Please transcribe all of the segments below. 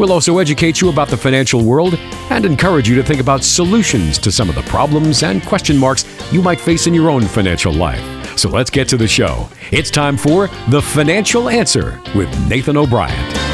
We'll also educate you about the financial world and encourage you to think about solutions to some of the problems and question marks you might face in your own financial life. So let's get to the show. It's time for The Financial Answer with Nathan O'Brien.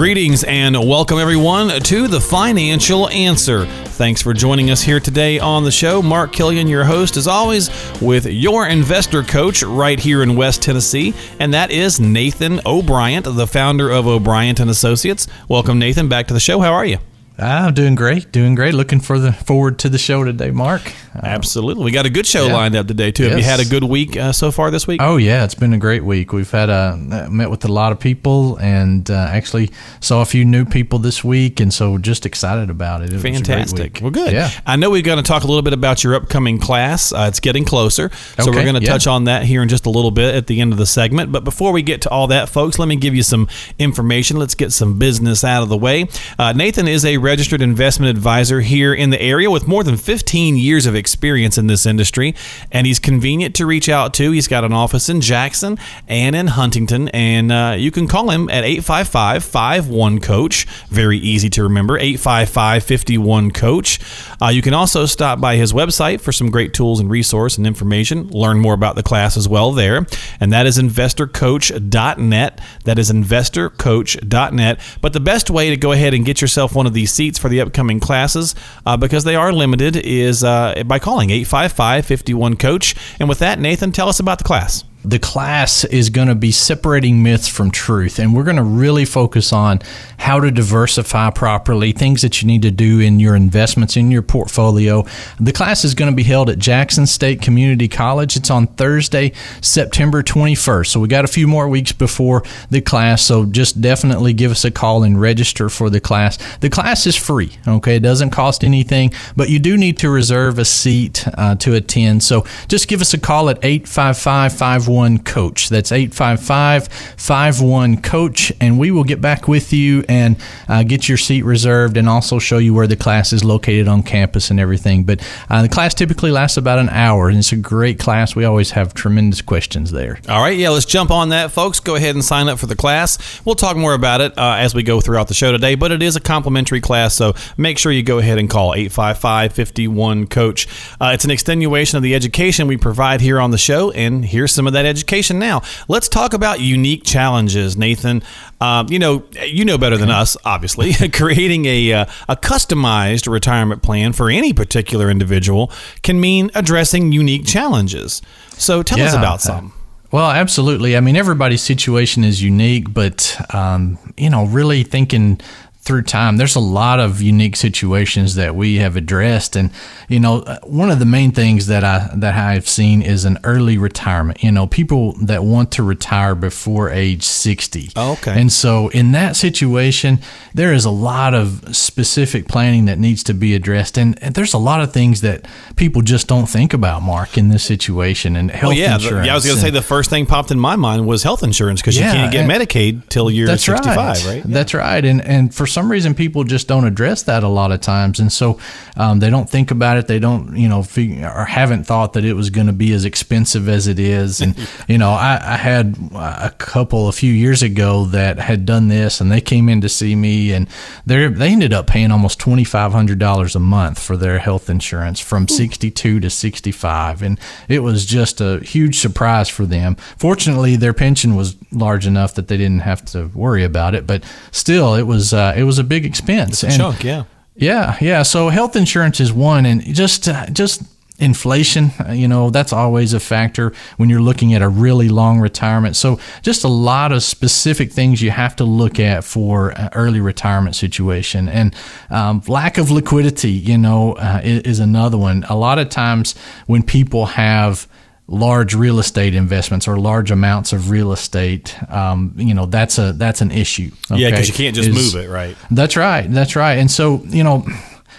Greetings and welcome everyone to The Financial Answer. Thanks for joining us here today on the show. Mark Killian, your host, as always, with your investor coach right here in West Tennessee, and that is Nathan O'Brien, the founder of O'Brien and Associates. Welcome, Nathan, back to the show. How are you? I'm doing great, doing great. Looking for the forward to the show today, Mark. Uh, Absolutely, we got a good show yeah. lined up today too. Yes. Have you had a good week uh, so far this week? Oh yeah, it's been a great week. We've had a uh, met with a lot of people and uh, actually saw a few new people this week, and so just excited about it. it Fantastic. Well, good. Yeah. I know we're going to talk a little bit about your upcoming class. Uh, it's getting closer, so okay. we're going to yeah. touch on that here in just a little bit at the end of the segment. But before we get to all that, folks, let me give you some information. Let's get some business out of the way. Uh, Nathan is a registered investment advisor here in the area with more than 15 years of experience in this industry, and he's convenient to reach out to. He's got an office in Jackson and in Huntington, and uh, you can call him at 855 51 Coach. Very easy to remember 855 51 Coach. Uh, you can also stop by his website for some great tools and resource and information. Learn more about the class as well there, and that is investorcoach.net. That is investorcoach.net. But the best way to go ahead and get yourself one of these seats for the upcoming classes uh, because they are limited is uh, by calling 855 51 Coach. And with that, Nathan, tell us about the class the class is going to be separating myths from truth and we're going to really focus on how to diversify properly things that you need to do in your investments in your portfolio. The class is going to be held at jackson state community college. It's on thursday september 21st so we got a few more weeks before the class so just definitely give us a call and register for the class. The class is free okay? It doesn't cost anything but you do need to reserve a seat uh, to attend. So just give us a call at 855 51 Coach. That's 855 51 Coach. And we will get back with you and uh, get your seat reserved and also show you where the class is located on campus and everything. But uh, the class typically lasts about an hour, and it's a great class. We always have tremendous questions there. All right. Yeah, let's jump on that, folks. Go ahead and sign up for the class. We'll talk more about it uh, as we go throughout the show today, but it is a complimentary class, so make sure you go ahead and call 855 51 Coach. Uh, it's an extenuation of the education we provide here on the show, and here's some of that that education now. Let's talk about unique challenges, Nathan. Um, you know, you know better than us, obviously. Creating a uh, a customized retirement plan for any particular individual can mean addressing unique challenges. So, tell yeah. us about some. Well, absolutely. I mean, everybody's situation is unique, but um, you know, really thinking through time, there's a lot of unique situations that we have addressed, and you know, one of the main things that I that I've seen is an early retirement. You know, people that want to retire before age sixty. Oh, okay. And so, in that situation, there is a lot of specific planning that needs to be addressed, and, and there's a lot of things that people just don't think about. Mark, in this situation, and health well, yeah, insurance. Yeah, I was going to say the first thing popped in my mind was health insurance because yeah, you can't get Medicaid till you're sixty five, right? right? Yeah. That's right, and and for some reason people just don't address that a lot of times. And so um, they don't think about it. They don't you know figure, or haven't thought that it was going to be as expensive as it is. And you know I, I, had a couple a few years ago that had done this and they came in to see me and they they ended up paying almost $2500 a month for their health insurance from 62 to 65 and it was just a huge surprise for them. Fortunately their pension was large enough that they didn't have to worry about it. But still it was uh, it was a big expense. A and, chunk, yeah. Yeah, yeah. So health insurance is one, and just uh, just inflation, uh, you know, that's always a factor when you're looking at a really long retirement. So, just a lot of specific things you have to look at for an early retirement situation. And um, lack of liquidity, you know, uh, is, is, another one. A lot of times when people have large real estate investments or large amounts of real estate, um, you know, that's a that's an issue. Okay? Yeah, because you can't just is, move it, right? That's right. That's right. And so, you know,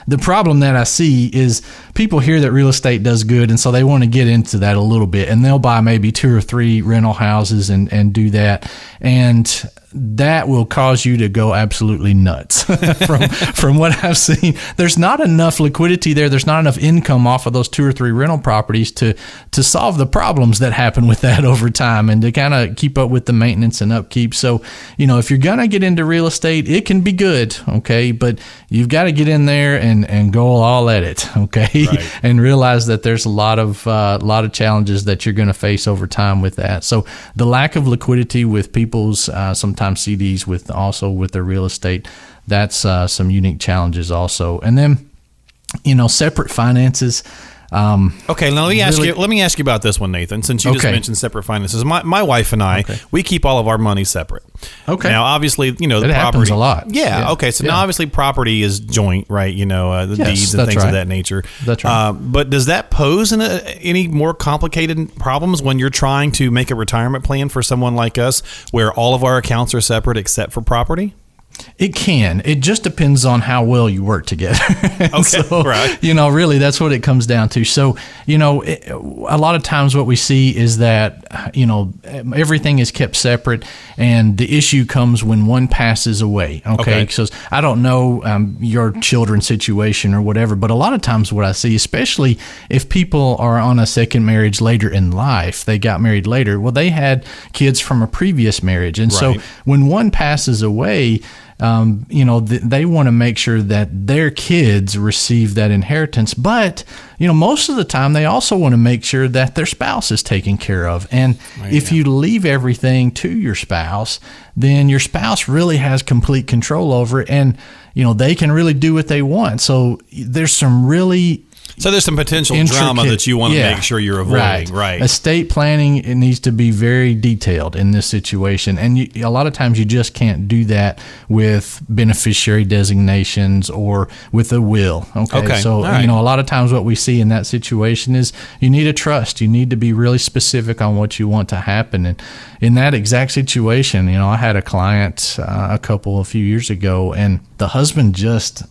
the problem that I see is people hear that real estate does good, and so they want to get into that a little bit, and they'll buy maybe two or three rental houses and and do that, and that will cause you to go absolutely nuts from from what I've seen. There's not enough liquidity there. There's not enough income off of those two or three rental properties to to solve the problems that happen with that over time and to kind of keep up with the maintenance and upkeep. So, you know, if you're gonna get into real estate, it can be good, okay, but you've got to get in there and and go all at it, okay, right. and realize that there's a lot of a uh, lot of challenges that you're going to face over time with that. So the lack of liquidity with people's uh, sometimes sometimes CDs with also with their real estate. That's uh, some unique challenges also. And then, you know, separate finances. Um, okay, now let me ask you. Let me ask you about this one, Nathan. Since you okay. just mentioned separate finances, my, my wife and I, okay. we keep all of our money separate. Okay. Now, obviously, you know the it property happens a lot. Yeah. yeah. Okay. So yeah. now, obviously, property is joint, right? You know, uh, the yes, deeds and things right. of that nature. That's right. Uh, but does that pose an, uh, any more complicated problems when you're trying to make a retirement plan for someone like us, where all of our accounts are separate except for property? It can. It just depends on how well you work together. okay, so, right. You know, really, that's what it comes down to. So, you know, it, a lot of times what we see is that, you know, everything is kept separate, and the issue comes when one passes away. Okay, okay. so I don't know um, your children's situation or whatever, but a lot of times what I see, especially if people are on a second marriage later in life, they got married later. Well, they had kids from a previous marriage, and right. so when one passes away um, you know, th- they want to make sure that their kids receive that inheritance. But, you know, most of the time they also want to make sure that their spouse is taken care of. And if you leave everything to your spouse, then your spouse really has complete control over it. And, you know, they can really do what they want. So there's some really so there's some potential Intricate, drama that you want to yeah, make sure you're avoiding, right. right? Estate planning it needs to be very detailed in this situation, and you, a lot of times you just can't do that with beneficiary designations or with a will. Okay, okay. so right. you know a lot of times what we see in that situation is you need a trust. You need to be really specific on what you want to happen, and in that exact situation, you know, I had a client uh, a couple a few years ago, and the husband just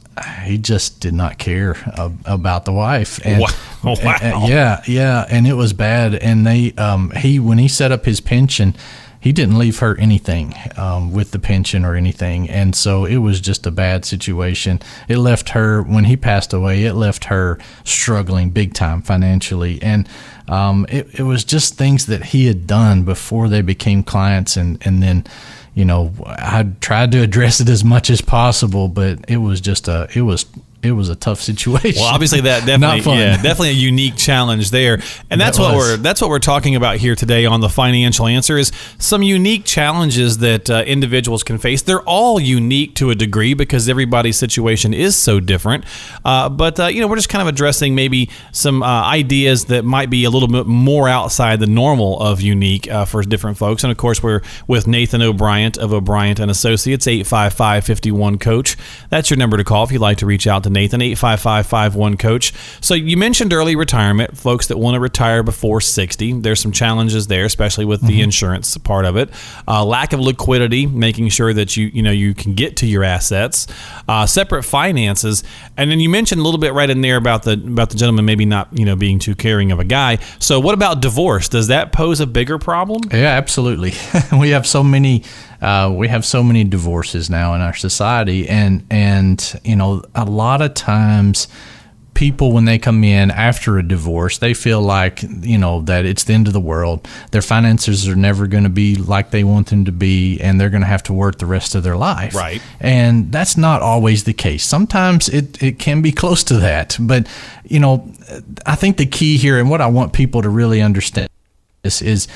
he just did not care about the wife. And, wow. Yeah, yeah, and it was bad. And they, um, he when he set up his pension, he didn't leave her anything um, with the pension or anything, and so it was just a bad situation. It left her when he passed away. It left her struggling big time financially, and um, it, it was just things that he had done before they became clients, and and then you know, I tried to address it as much as possible, but it was just a, it was it was a tough situation. Well, obviously that definitely yeah, definitely a unique challenge there. And that's what we're that's what we're talking about here today on the financial answer is some unique challenges that uh, individuals can face. They're all unique to a degree because everybody's situation is so different. Uh, but uh, you know, we're just kind of addressing maybe some uh, ideas that might be a little bit more outside the normal of unique uh, for different folks. And of course, we're with Nathan O'Brien of O'Brien and Associates 855 51 coach. That's your number to call if you'd like to reach out to Nathan, 85551 Coach. So you mentioned early retirement, folks that want to retire before 60. There's some challenges there, especially with the mm-hmm. insurance part of it. Uh, lack of liquidity, making sure that you you know you can get to your assets. Uh, separate finances, and then you mentioned a little bit right in there about the about the gentleman maybe not you know being too caring of a guy. So what about divorce? Does that pose a bigger problem? Yeah, absolutely. we have so many uh, we have so many divorces now in our society, and and you know a lot of times people when they come in after a divorce they feel like you know that it's the end of the world. Their finances are never going to be like they want them to be and they're going to have to work the rest of their life. Right. And that's not always the case. Sometimes it, it can be close to that but you know i think the key here and what i want people to really understand is is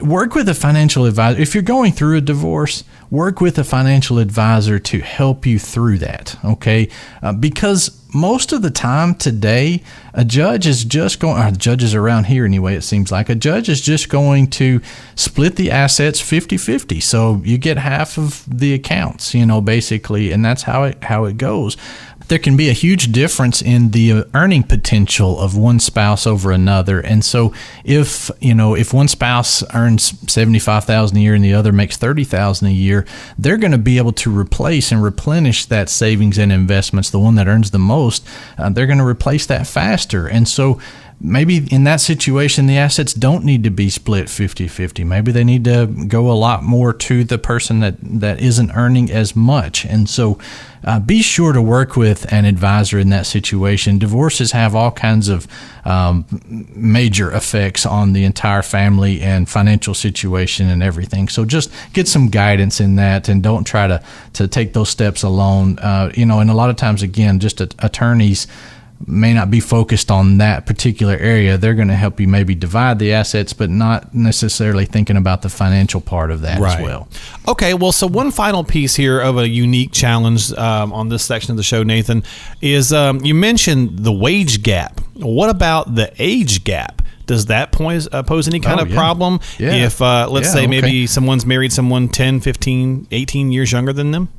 work with a financial advisor. If you're going through a divorce, work with a financial advisor to help you through that, okay? Uh, because most of the time today, a judge is just going, or judges around here anyway, it seems like, a judge is just going to split the assets 50 50. So you get half of the accounts, you know, basically, and that's how it, how it goes there can be a huge difference in the earning potential of one spouse over another. And so if, you know, if one spouse earns 75,000 a year and the other makes 30,000 a year, they're going to be able to replace and replenish that savings and investments. The one that earns the most, uh, they're going to replace that faster. And so maybe in that situation the assets don't need to be split 50-50 maybe they need to go a lot more to the person that that isn't earning as much. And so uh, be sure to work with an advisor in that situation. Divorces have all kinds of um, major effects on the entire family and financial situation and everything. So just get some guidance in that and don't try to to take those steps alone. Uh, you know and a lot of times again just attorneys may not be focused on that particular area. They're going to help you maybe divide the assets, but not necessarily thinking about the financial part of that right. as well. Okay, well, so one final piece here of a unique challenge um, on this section of the show, Nathan, is um, you mentioned the wage gap. What about the age gap? does that pose, uh, pose any kind oh, of yeah. problem yeah. if uh, let's yeah, say maybe someone's married someone 10 15 18 years younger than them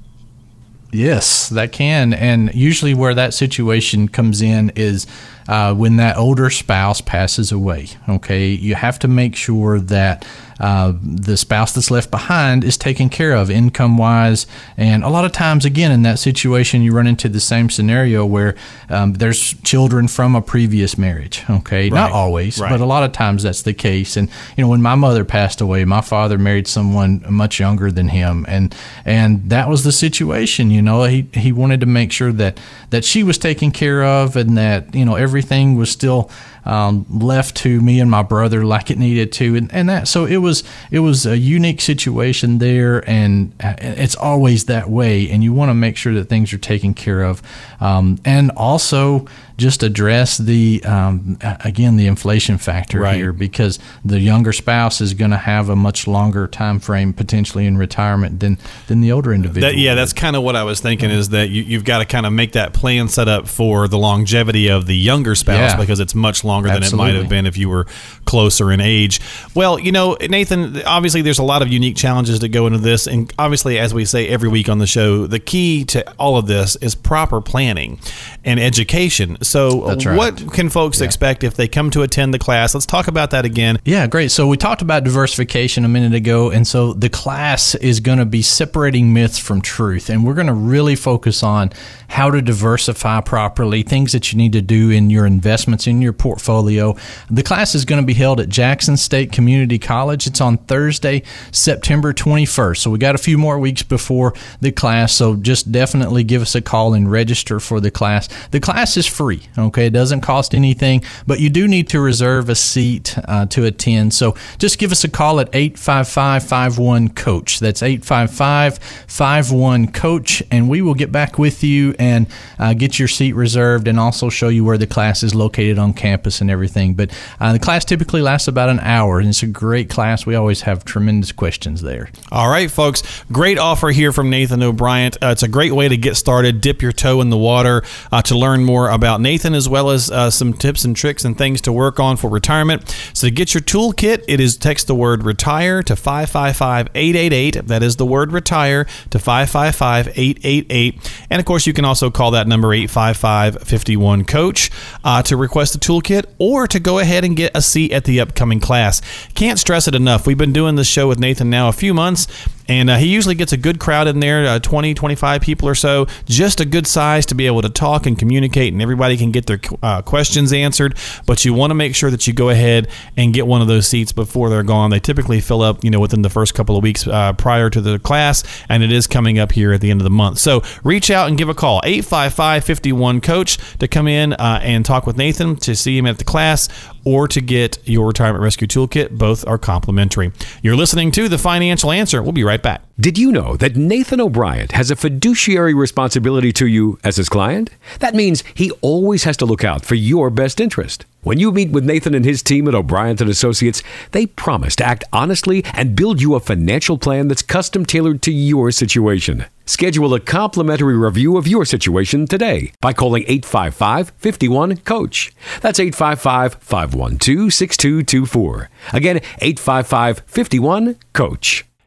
Yes, that can. And usually, where that situation comes in is uh, when that older spouse passes away. Okay, you have to make sure that uh, the spouse that's left behind is taken care of income wise. And a lot of times, again, in that situation, you run into the same scenario where um, there's children from a previous marriage. Okay, right. not always, right. but a lot of times that's the case. And you know, when my mother passed away, my father married someone much younger than him, and and that was the situation. You know, he he wanted to make sure that that she was taken care of and that you know everything was still um, left to me and my brother like it needed to, and, and that so it was it was a unique situation there, and uh, it's always that way, and you want to make sure that things are taken care of, um, and also just address the um, again the inflation factor right. here because the younger spouse is going to have a much longer time frame potentially in retirement than than the older individual. That, yeah, that's kind of what I was thinking is that you, have got to kind of make that plan set up for the longevity of the younger spouse yeah. because it's much longer Absolutely. than it might have been if you were closer in age. Well, you know, Nathan, obviously there's a lot of unique challenges that go into this, and obviously, as we say every week on the show, the key to all of this is proper planning and education. So, right. what can folks yeah. expect if they come to attend the class? Let's talk about that again. Yeah, great. So, we talked about diversification a minute ago. And so, the class is going to be separating myths from truth. And we're going to really focus on how to diversify properly, things that you need to do in your investments in your portfolio. The class is going to be held at Jackson State Community College. It's on Thursday, September 21st. So, we got a few more weeks before the class. So, just definitely give us a call and register for the class. The class is free, okay? It doesn't cost anything, but you do need to reserve a seat uh, to attend. So just give us a call at 855 51 Coach. That's 855 51 Coach, and we will get back with you and uh, get your seat reserved and also show you where the class is located on campus and everything. But uh, the class typically lasts about an hour, and it's a great class. We always have tremendous questions there. All right, folks. Great offer here from Nathan O'Brien. Uh, it's a great way to get started, dip your toe in the water. Uh, to learn more about Nathan as well as uh, some tips and tricks and things to work on for retirement. So to get your toolkit, it is text the word retire to 555 888. That is the word retire to 555 888. And of course, you can also call that number 855 51 coach uh, to request the toolkit or to go ahead and get a seat at the upcoming class. Can't stress it enough. We've been doing this show with Nathan now a few months and uh, he usually gets a good crowd in there uh, 20 25 people or so just a good size to be able to talk and communicate and everybody can get their uh, questions answered. But you want to make sure that you go ahead and get one of those seats before they're gone. They typically fill up you know within the first couple of weeks uh, prior to the class and it is coming up here at the end of the month. So reach out and give a call 855 51 coach to come in uh, and talk with nathan to see him at the class or to get your retirement rescue toolkit both are complimentary you're listening to the financial answer we'll be right back. Did you know that Nathan O'Brien has a fiduciary responsibility to you as his client? That means he always has to look out for your best interest. When you meet with Nathan and his team at O'Brien and Associates, they promise to act honestly and build you a financial plan that's custom tailored to your situation. Schedule a complimentary review of your situation today by calling 855 51 Coach. That's 855 512 6224. Again, 855 51 Coach.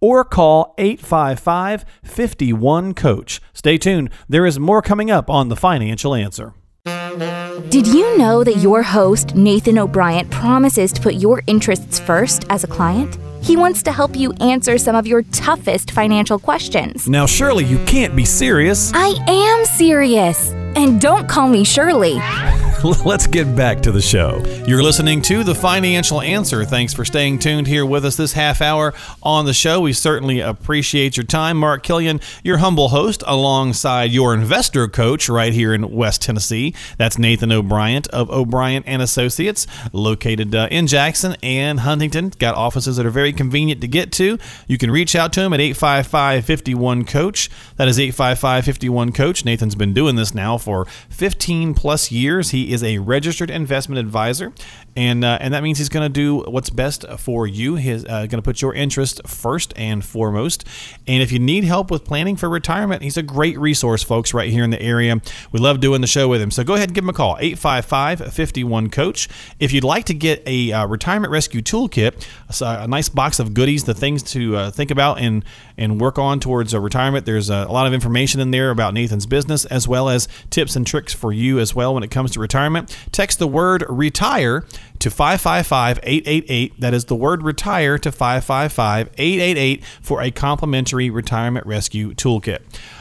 or call 855 51 Coach. Stay tuned, there is more coming up on The Financial Answer. Did you know that your host, Nathan O'Brien, promises to put your interests first as a client? He wants to help you answer some of your toughest financial questions. Now, surely you can't be serious. I am serious. And don't call me Shirley. Let's get back to the show. You're listening to The Financial Answer. Thanks for staying tuned here with us this half hour on the show. We certainly appreciate your time. Mark Killian, your humble host, alongside your investor coach right here in West Tennessee. That's Nathan O'Brien of O'Brien and Associates, located uh, in Jackson and Huntington. Got offices that are very convenient to get to. You can reach out to him at 855 51 Coach. That is 855 51 Coach. Nathan's been doing this now for 15 plus years. He is a registered investment advisor, and uh, and that means he's going to do what's best for you. He's uh, going to put your interest first and foremost. And if you need help with planning for retirement, he's a great resource, folks, right here in the area. We love doing the show with him. So go ahead and give him a call, 855 51 Coach. If you'd like to get a uh, retirement rescue toolkit, a, a, nice box of goodies, the things to uh, think about and, and work on towards a retirement, there's a, a lot of information in there about Nathan's business as well as tips and tricks for you as well when it comes to retirement. Text the word retire to 555 888. That is the word retire to 555 888 for a complimentary retirement rescue toolkit.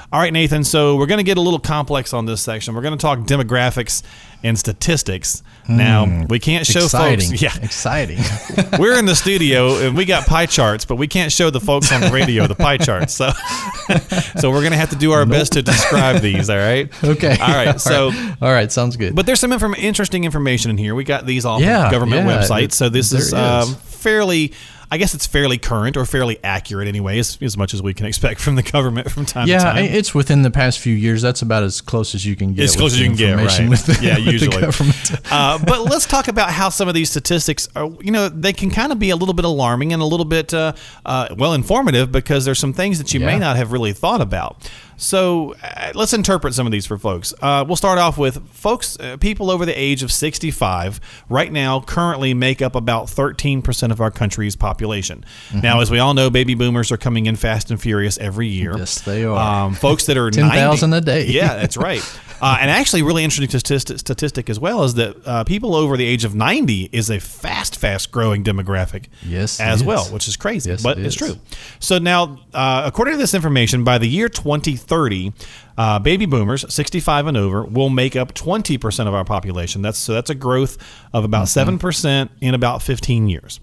All right, Nathan. So we're going to get a little complex on this section. We're going to talk demographics and statistics. Mm, now we can't show exciting. folks. Yeah, exciting. we're in the studio and we got pie charts, but we can't show the folks on the radio the pie charts. So, so we're gonna have to do our nope. best to describe these. All right. Okay. All right. So, all right, sounds good. But there's some inform- interesting information in here. We got these off yeah, government yeah, websites, so this is, is. Um, fairly I guess it's fairly current or fairly accurate, anyway, as, as much as we can expect from the government from time yeah, to time. Yeah, it's within the past few years. That's about as close as you can get. As close as you can get, right? The, yeah, usually. uh, but let's talk about how some of these statistics are. You know, they can kind of be a little bit alarming and a little bit uh, uh, well informative because there's some things that you yeah. may not have really thought about. So uh, let's interpret some of these for folks. Uh, we'll start off with folks, uh, people over the age of 65 right now currently make up about 13% of our country's population. Mm-hmm. Now, as we all know, baby boomers are coming in fast and furious every year. Yes, they are. Um, folks that are 10,000 a day. Yeah, that's right. Uh, and actually, really interesting statistic, statistic as well is that uh, people over the age of 90 is a fast, fast growing demographic yes, as well, which is crazy, yes, but it it's true. So now, uh, according to this information, by the year 2030, uh, baby boomers 65 and over will make up 20% of our population. That's so that's a growth of about mm-hmm. 7% in about 15 years.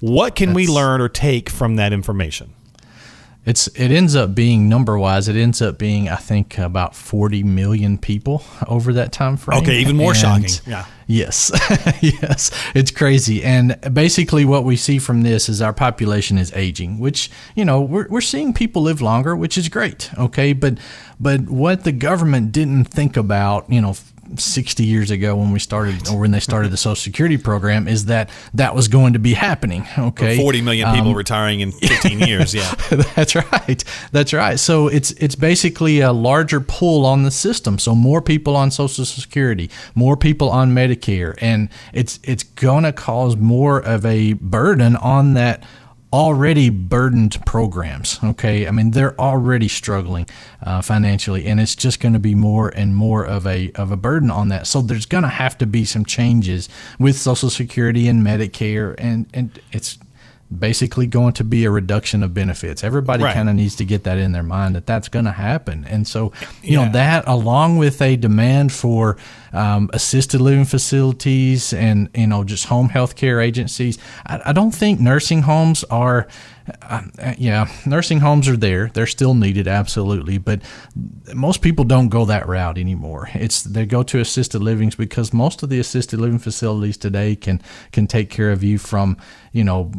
What can that's, we learn or take from that information? It's it ends up being number wise. It ends up being I think about forty million people over that time frame. Okay, even more and shocking. Yeah. Yes, yes, it's crazy. And basically, what we see from this is our population is aging, which you know we're we're seeing people live longer, which is great. Okay, but but what the government didn't think about, you know, 60 years ago when we started or when they started the Social Security program is that that was going to be happening. Okay, 40 million people um, retiring in 15 years. Yeah, that's right. That's right. So it's it's basically a larger pull on the system. So more people on Social Security, more people on Medicare, and it's it's going to cause more of a burden on that already burdened programs. Okay, I mean they're already struggling uh, financially, and it's just going to be more and more of a of a burden on that. So there's going to have to be some changes with Social Security and Medicare, and and it's basically going to be a reduction of benefits. Everybody right. kind of needs to get that in their mind that that's going to happen. And so, you yeah. know, that along with a demand for um, assisted living facilities and, you know, just home health care agencies, I, I don't think nursing homes are uh, yeah, nursing homes are there. They're still needed, absolutely. But most people don't go that route anymore. It's they go to assisted livings because most of the assisted living facilities today can can take care of you from you know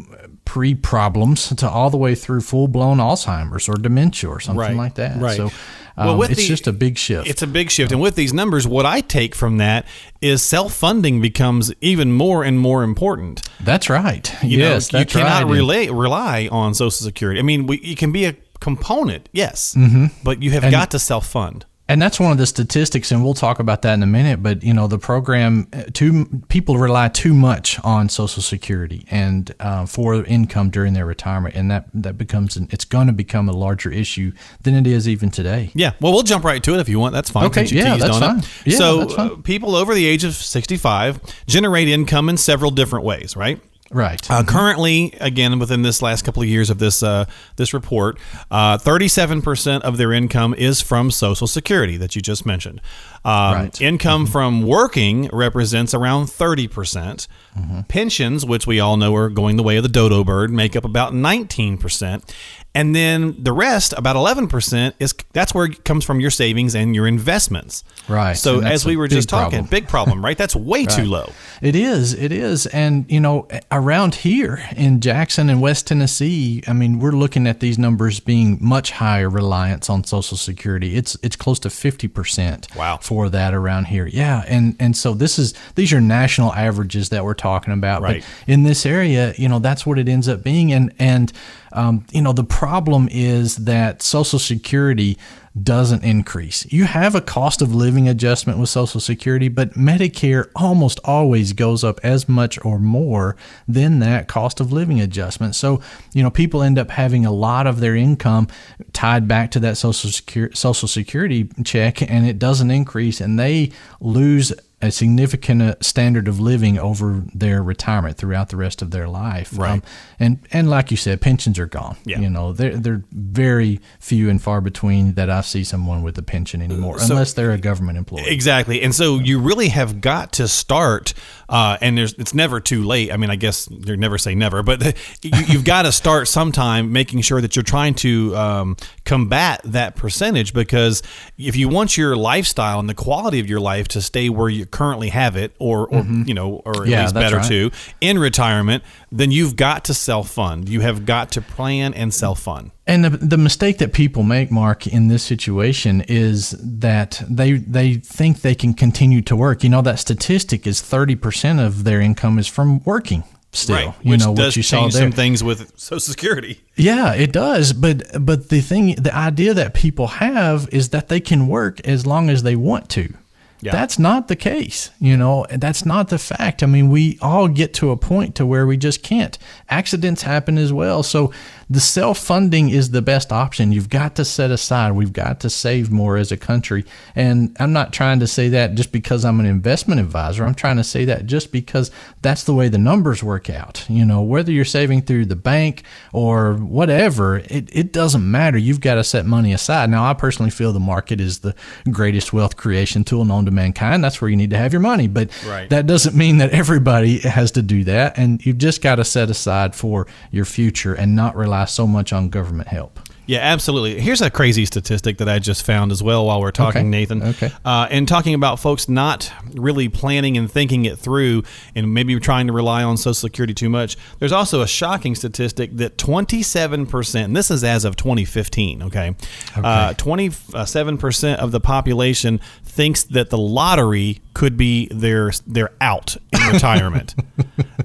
pre problems to all the way through full blown Alzheimer's or dementia or something right. like that. Right. So Um, well, it's the, just a big shift. It's a big shift, and with these numbers, what I take from that is self-funding becomes even more and more important. That's right. You yes, know, you cannot right. rely rely on Social Security. I mean, we, it can be a component, yes, mm-hmm. but you have and, got to self-fund. And that's one of the statistics, and we'll talk about that in a minute. But you know, the program, uh, too people rely too much on Social Security and uh, for income during their retirement, and that that becomes an, it's going to become a larger issue than it is even today. Yeah, well, we'll jump right to it if you want. That's fine. Okay, yeah, that's fine. Yeah, so, that's fine. Uh, people over the age of sixty-five generate income in several different ways, right? Right. Uh, currently, again, within this last couple of years of this uh, this report, uh, thirty-seven percent of their income is from Social Security that you just mentioned. Um, right. Income mm-hmm. from working represents around 30%. percent mm hmm Pensions, which we all know are going the way of the dodo bird, make up about 19%. And then the rest, about 11%, is that's where it comes from your savings and your investments. Right. So as we were just talking, problem. big problem, right? That's way right. too low. It is. It is. And, you know, around here in Jackson and West Tennessee, I mean, we're looking at these numbers being much higher reliance on Social Security. It's it's close to 50%. Wow. For that around here. Yeah. And and so this is these are national averages that we're talking about. Right. But in this area, you know, that's what it ends up being. And and um, you know, the problem is that Social Security doesn't increase. You have a cost of living adjustment with Social Security, but Medicare almost always goes up as much or more than that cost of living adjustment. So, you know, people end up having a lot of their income tied back to that Social Security, Social Security check, and it doesn't increase, and they lose a significant uh, standard of living over their retirement throughout the rest of their life. Right. Um, and and like you said, pensions are gone. Yeah. You know, they're they're very few and far between that I see someone with a pension anymore, so, unless they're a government employee. Exactly. And so you really have got to start. Uh, and there's it's never too late. I mean, I guess you never say never, but you, have got to start sometime making sure that you're trying to um, combat that percentage because if you want your lifestyle and the quality of your life to stay where you currently have it, or, or mm-hmm. you know, or at yeah, least better right. too, in retirement, then you've got to self fund. You have got to plan and self fund. And the, the mistake that people make, Mark, in this situation is that they they think they can continue to work. You know, that statistic is thirty percent of their income is from working still. Right, you which know does what you change saw there. some things with Social Security. Yeah, it does. But but the thing, the idea that people have is that they can work as long as they want to. Yeah. That's not the case. You know, that's not the fact. I mean, we all get to a point to where we just can't. Accidents happen as well. So the self funding is the best option. You've got to set aside. We've got to save more as a country. And I'm not trying to say that just because I'm an investment advisor. I'm trying to say that just because that's the way the numbers work out. You know, whether you're saving through the bank or whatever, it, it doesn't matter. You've got to set money aside. Now, I personally feel the market is the greatest wealth creation tool known to mankind. That's where you need to have your money. But right. that doesn't mean that everybody has to do that. And you've just got to set aside for your future and not rely rely so much on government help. Yeah, absolutely. Here's a crazy statistic that I just found as well while we're talking, okay. Nathan. Okay. Uh, and talking about folks not really planning and thinking it through and maybe trying to rely on Social Security too much. There's also a shocking statistic that 27%, and this is as of 2015, okay? okay. Uh, 27% of the population thinks that the lottery could be their their out in retirement.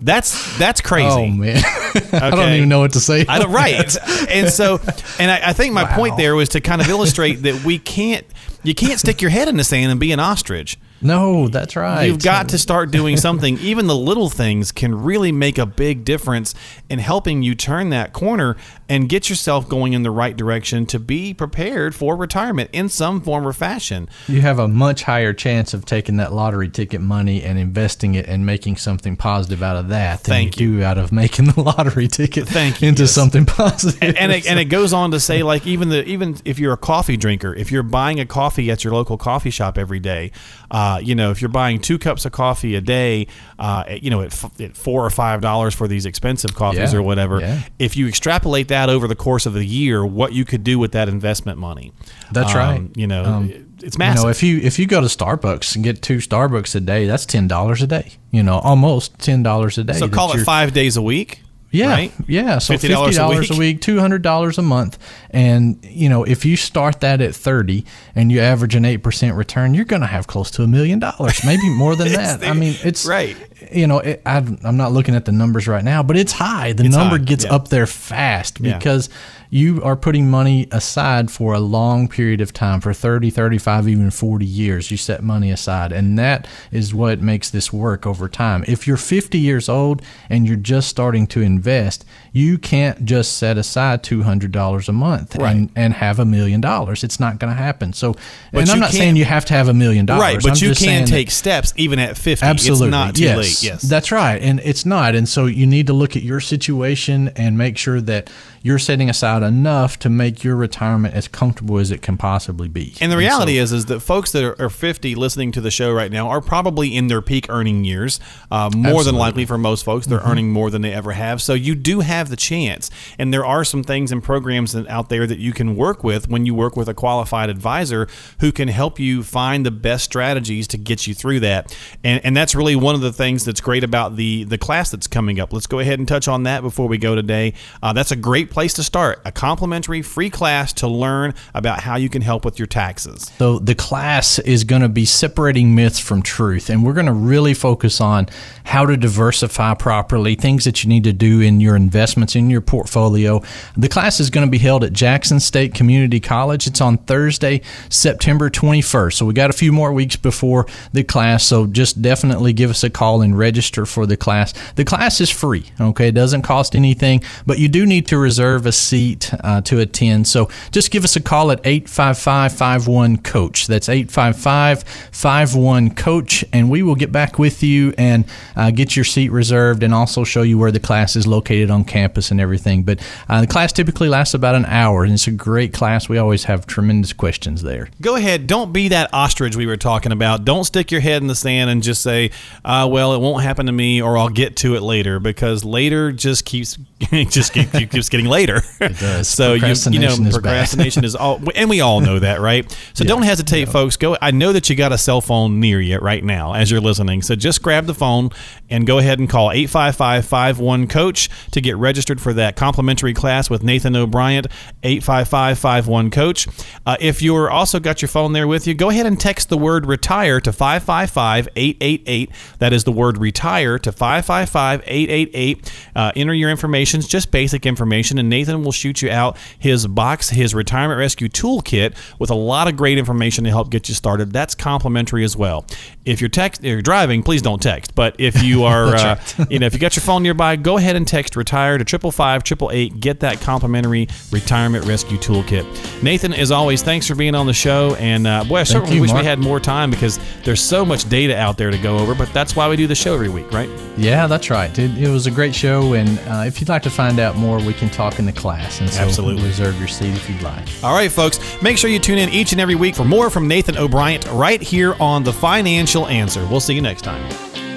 that's that's crazy. Oh man, okay. I don't even know what to say. I don't right, and so and I, I think my wow. point there was to kind of illustrate that we can't you can't stick your head in the sand and be an ostrich. No, that's right. You've got to start doing something. Even the little things can really make a big difference in helping you turn that corner and get yourself going in the right direction to be prepared for retirement in some form or fashion. You have a much higher chance of taking that lottery ticket money and investing it and making something positive out of that than Thank you, do out of making the lottery ticket Thank you, into yes. something positive. And, and, it, and it goes on to say like even the even if you're a coffee drinker, if you're buying a coffee at your local coffee shop every day, uh, you know, if you're buying two cups of coffee a day, uh, you know, at, f- at, four or five dollars for these expensive coffees yeah, or whatever, yeah. if you extrapolate that over the course of the year, what you could do with that investment money. That's um, right. You know, um, it's massive. You know, if you if you go to Starbucks and get two Starbucks a day, that's ten dollars a day. You know, almost ten dollars a day. So call it five days a week. Yeah, right? yeah. So fifty dollars a week, a week two hundred dollars a month, and you know if you start that at thirty and you average an eight percent return, you're going to have close to a million dollars, maybe more than that. I mean, it's right. You know, it, I, am not looking at the numbers right now, but it's high. The it's number high. gets yeah. up there fast because. Yeah you are putting money aside for a long period of time for 30 35 even 40 years. You set money aside and that is what makes this work over time. If you're 50 years old and you're just starting to invest you can't just set aside $200 a month right. and, and have a million dollars it's not going to happen so but and i'm not saying you have to have a million dollars right but I'm you can take steps even at 50 absolutely it's not too yes, late yes that's right and it's not and so you need to look at your situation and make sure that you're setting aside enough to make your retirement as comfortable as it can possibly be. And the reality and so, is, is that folks that are 50 listening to the show right now are probably in their peak earning years. Uh, more absolutely. than likely for most folks, they're mm-hmm. earning more than they ever have. So you do have the chance. And there are some things and programs out there that you can work with when you work with a qualified advisor who can help you find the best strategies to get you through that. And, and that's really one of the things that's great about the the class that's coming up. Let's go ahead and touch on that before we go today. Uh, that's a great place to start a complimentary free class to learn about how you can help with your taxes. So, the class is going to be separating myths from truth, and we're going to really focus on how to diversify properly, things that you need to do in your investments, in your portfolio. The class is going to be held at Jackson State Community College. It's on Thursday, September 21st. So, we got a few more weeks before the class, so just definitely give us a call and register for the class. The class is free, okay? It doesn't cost anything, but you do need to reserve a seat uh, to attend. So just give us a call at 855 51 Coach. That's 855 51 Coach, and we will get back with you and uh, get your seat reserved and also show you where the class is located on campus and everything. But uh, the class typically lasts about an hour, and it's a great class. We always have tremendous questions there. Go ahead. Don't be that ostrich we were talking about. Don't stick your head in the sand and just say, uh, well, it won't happen to me or I'll get to it later because later just keeps just keeps getting later. It does. so you, you know is procrastination is all, and we all know that, right? So yeah, don't hesitate, yeah. folks. Go. I know that you got a cell phone near you right now as you're listening. So just grab the phone and go ahead and call 855 coach to get registered for that complimentary class with Nathan O'Brien. 855 coach. Uh, if you're also got your phone there with you, go ahead and text the word retire to 555 888. That is the word retire to 555 888. Uh, enter your information, just basic information, and Nathan will shoot you out his box, his retirement rescue toolkit with a lot of great information to help get you started. That's complimentary as well. If you're text, if you're driving, please don't text. But if you are, uh, you know, if you got your phone nearby, go ahead and text retire to triple five triple eight. Get that complimentary retirement rescue toolkit. Nathan, as always, thanks for being on the show. And uh, boy, I certainly you, wish Mark. we had more time because there's so much data out there to go over. But that's why we do the show every week, right? Yeah, that's right. It, it was a great show, and uh, if you'd like to find out more, we can talk in the class class. And so Absolutely. reserve your seat if you'd like. All right, folks. Make sure you tune in each and every week for more from Nathan O'Brien right here on The Financial Answer. We'll see you next time.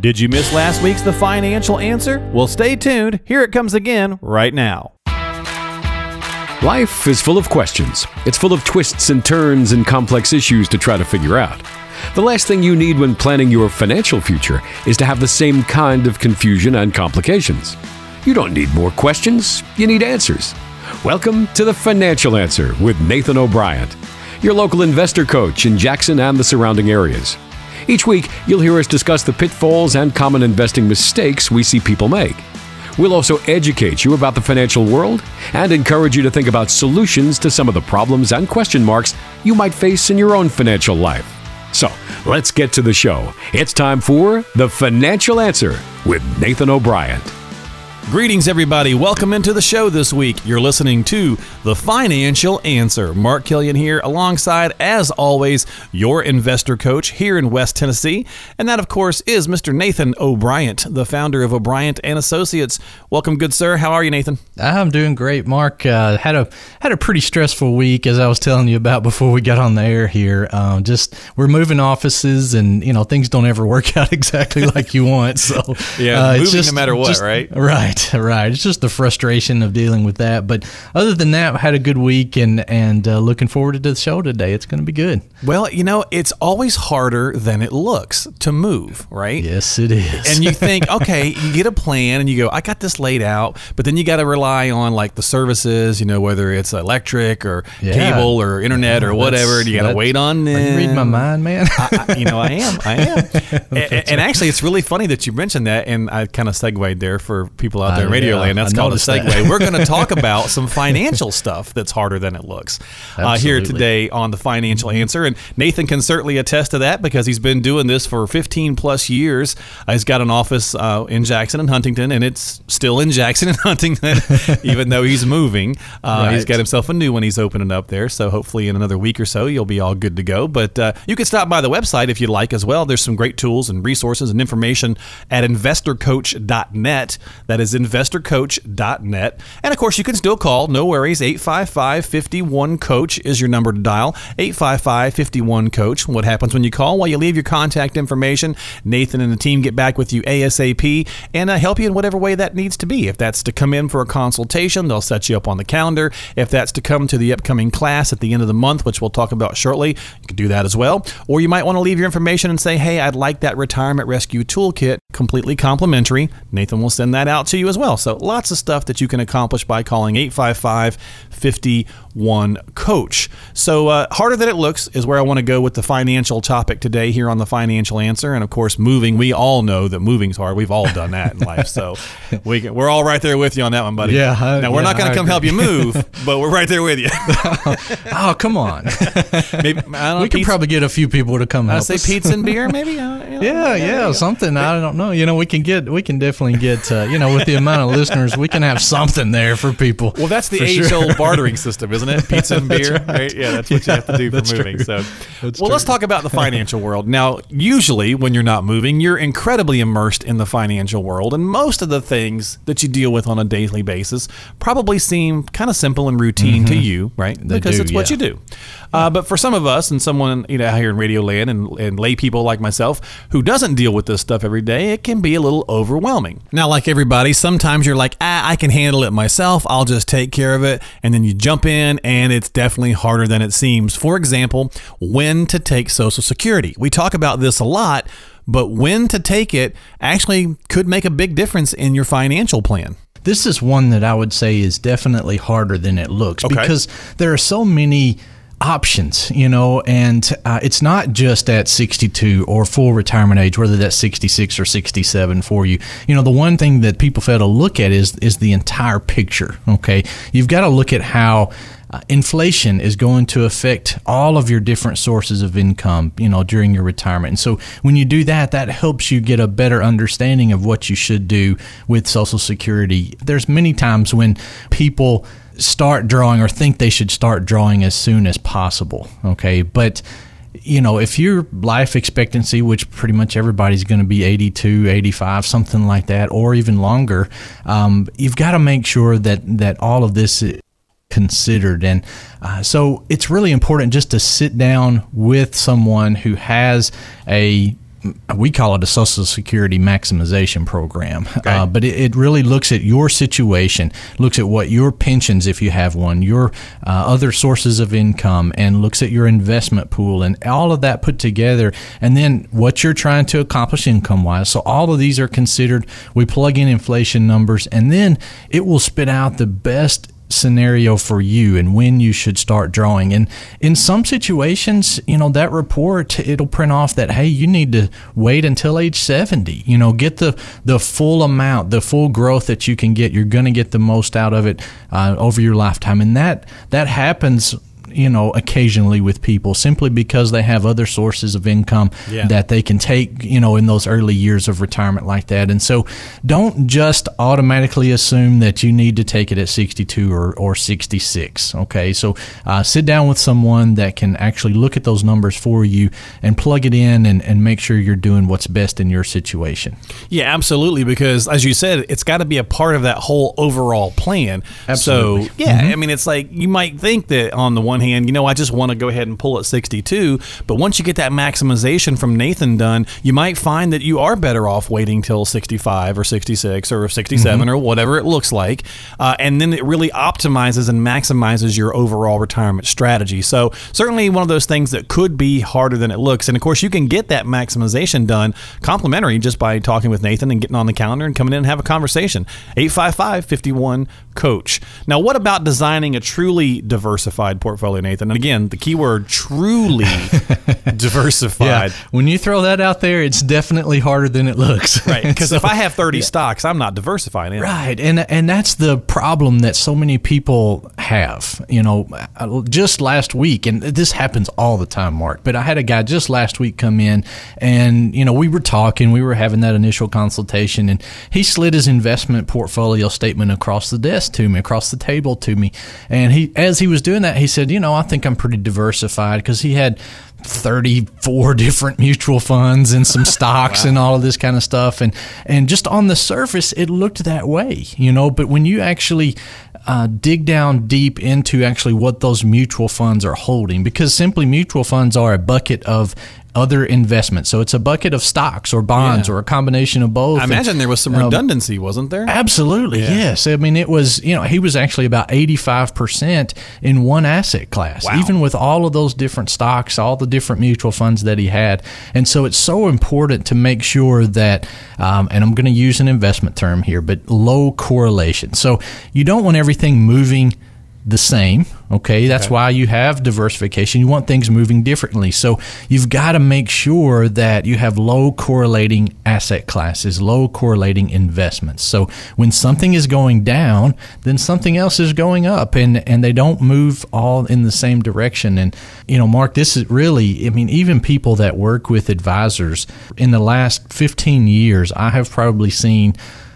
Did you miss last week's The Financial Answer? Well, stay tuned. Here it comes again right now. Life is full of questions. It's full of twists and turns and complex issues to try to figure out. The last thing you need when planning your financial future is to have the same kind of confusion and complications. You don't need more questions, you need answers. Welcome to the Financial Answer with Nathan O'Brien, your local investor coach in Jackson and the surrounding areas. Each week, you'll hear us discuss the pitfalls and common investing mistakes we see people make. We'll also educate you about the financial world and encourage you to think about solutions to some of the problems and question marks you might face in your own financial life. So, let's get to the show. It's time for The Financial Answer with Nathan O'Brien. Greetings, everybody. Welcome into the show this week. You're listening to The Financial Answer. Mark Killian here, alongside, as always, your investor coach here in West Tennessee. And that, of course, is Mr. Nathan O'Brien, the founder of O'Brien and Associates. Welcome, good sir. How are you, Nathan? I'm doing great, Mark. Uh, had a had a pretty stressful week, as I was telling you about before we got on the air here. Um, just we're moving offices, and you know things don't ever work out exactly like you want. So yeah, uh, moving just, no matter what, just, right? Right Right, right. It's just the frustration of dealing with that. But other than that, had a good week and and uh, looking forward to the show today. It's going to be good. Well, you know, it's always harder than it looks to move, right? Yes, it is. And you think, okay, you get a plan and you go, I got this laid out, but then you got to rely on like the services, you know, whether it's electric or yeah. cable or internet yeah, or whatever, and you got to wait on them. read my mind, man. I, I, you know, I am. I am. and, and, actually, it's really funny that you mentioned that, and I kind of segued there for people out there in Radio yeah, Land. That's called a segue. That. We're going to talk about some financial stuff that's harder than it looks uh, here today on the Financial Answer. And Nathan can certainly attest to that because he's been doing this for 15 plus years. Uh, he's got an office uh, in Jackson and Huntington, and it's still in Jackson and Huntington, even though he's moving. Uh, right. He's got himself a new one he's opening up there. So hopefully in another week or so, you'll be all good to go. But uh, you can stop by the website if you'd like as well. There's some great tools and resources and information at investorcoach.net. That is investorcoach.net. And of course, you can still call. No worries. 855 51 Coach is your number to dial. 855 51 Coach. What happens when you call? Well, you leave your contact information. Nathan and the team get back with you ASAP and uh, help you in whatever way that needs to be. If that's to come in for a consultation, they'll set you up on the calendar. If that's to come to the upcoming class at the end of the month, which we'll talk about shortly, you can do that as well. Or you might want to leave your information and say, hey, I'd like that retirement rescue toolkit completely complimentary. Nathan will send that out to you as well. So lots of stuff that you can accomplish by calling 855 51 Coach. So, uh, harder than it looks is where I want to go with the financial topic today here on the Financial Answer. And of course, moving, we all know that moving's hard. We've all done that in life. So, we can, we're all right there with you on that one, buddy. Yeah. I, now, we're yeah, not going to come help you move, but we're right there with you. oh, come on. maybe, we could probably get a few people to come help I say us. pizza and beer, maybe? Uh, you know, yeah, yeah, something. I don't know. You know, we can get, we can definitely get, uh, you know, with the amount of listeners, we can have something there for people. Well, that's the age old bartering system, isn't it? Pizza and beer, right. right. Yeah, that's what you have to do for moving. True. So, that's well, true. let's talk about the financial world. Now, usually when you're not moving, you're incredibly immersed in the financial world, and most of the things that you deal with on a daily basis probably seem kind of simple and routine mm-hmm. to you, right? They because do, it's what yeah. you do. Uh, but for some of us and someone you know out here in Radio Land and, and lay people like myself who doesn't deal with this stuff every day, it can be a little overwhelming. Now, like everybody, sometimes you're like, ah, I can handle it myself. I'll just take care of it, and then you jump in, and it's definitely harder than it seems. For example, when to take Social Security. We talk about this a lot, but when to take it actually could make a big difference in your financial plan. This is one that I would say is definitely harder than it looks okay. because there are so many options, you know, and uh, it's not just at 62 or full retirement age, whether that's 66 or 67 for you. You know, the one thing that people fail to look at is is the entire picture. Okay, you've got to look at how. Uh, inflation is going to affect all of your different sources of income, you know, during your retirement. And so when you do that, that helps you get a better understanding of what you should do with Social Security. There's many times when people start drawing or think they should start drawing as soon as possible. Okay, but you know, if your life expectancy, which pretty much everybody's going to be 82, 85, something like that, or even longer, um, you've got to make sure that, that all of this is considered. And uh, so it's really important just to sit down with someone who has a we call it a Social Security maximization program, okay. uh, but it, it, really looks at your situation, looks at what your pensions, if you have one, your uh, other sources of income, and looks at your investment pool and all of that put together, and then what you're trying to accomplish income wise. So all of these are considered. We plug in inflation numbers, and then it will spit out the best scenario for you and when you should start drawing. And in some situations, you know, that report it'll print off that hey, you need to wait until age 70. You know, get the the full amount, the full growth that you can get. You're going to get the most out of it uh, over your lifetime, and that that happens you know, occasionally with people simply because they have other sources of income yeah. that they can take, you know, in those early years of retirement like that. And so don't just automatically assume that you need to take it at 62 or, or 66. Okay. So uh, sit down with someone that can actually look at those numbers for you and plug it in and, and make sure you're doing what's best in your situation. Yeah, absolutely. Because as you said, it's got to be a part of that whole overall plan. Absolutely. So, yeah, mm-hmm. I mean, it's like you might think that on the one one hand, you know, I just want to go ahead and pull at 62. But once you get that maximization from Nathan done, you might find that you are better off waiting till 65 or 66 or 67 mm-hmm. or whatever it looks like. Uh, and then it really optimizes and maximizes your overall retirement strategy. So, certainly one of those things that could be harder than it looks. And of course, you can get that maximization done complimentary just by talking with Nathan and getting on the calendar and coming in and have a conversation. 855 51 coach. Now, what about designing a truly diversified portfolio, Nathan? And again, the keyword truly diversified. Yeah. When you throw that out there, it's definitely harder than it looks. Right. Because so, if I have 30 yeah. stocks, I'm not diversified. Right. And, and that's the problem that so many people have. You know, just last week, and this happens all the time, Mark, but I had a guy just last week come in and, you know, we were talking, we were having that initial consultation, and he slid his investment portfolio statement across the desk to me, across the table to me. And he, as he was doing that, he said, you know, I think I'm pretty diversified because he had 34 different mutual funds and some stocks wow. and all of this kind of stuff and and just on the surface it looked that way you know but when you actually uh, dig down deep into actually what those mutual funds are holding because simply mutual funds are a bucket of other investments. So it's a bucket of stocks or bonds yeah. or a combination of both. I imagine and, there was some um, redundancy, wasn't there? Absolutely, yeah. yes. I mean, it was, you know, he was actually about 85% in one asset class, wow. even with all of those different stocks, all the different mutual funds that he had. And so it's so important to make sure that, um, and I'm going to use an investment term here, but low correlation. So you don't want everything moving the same. Okay, that's okay. why you have diversification. You want things moving differently. So you've got to make sure that you have low correlating asset classes, low correlating investments. So when something is going down, then something else is going up, and and they don't move all in the same direction. And you know, Mark, this is really, I mean, even people that work with advisors in the last 15 years, I have probably seen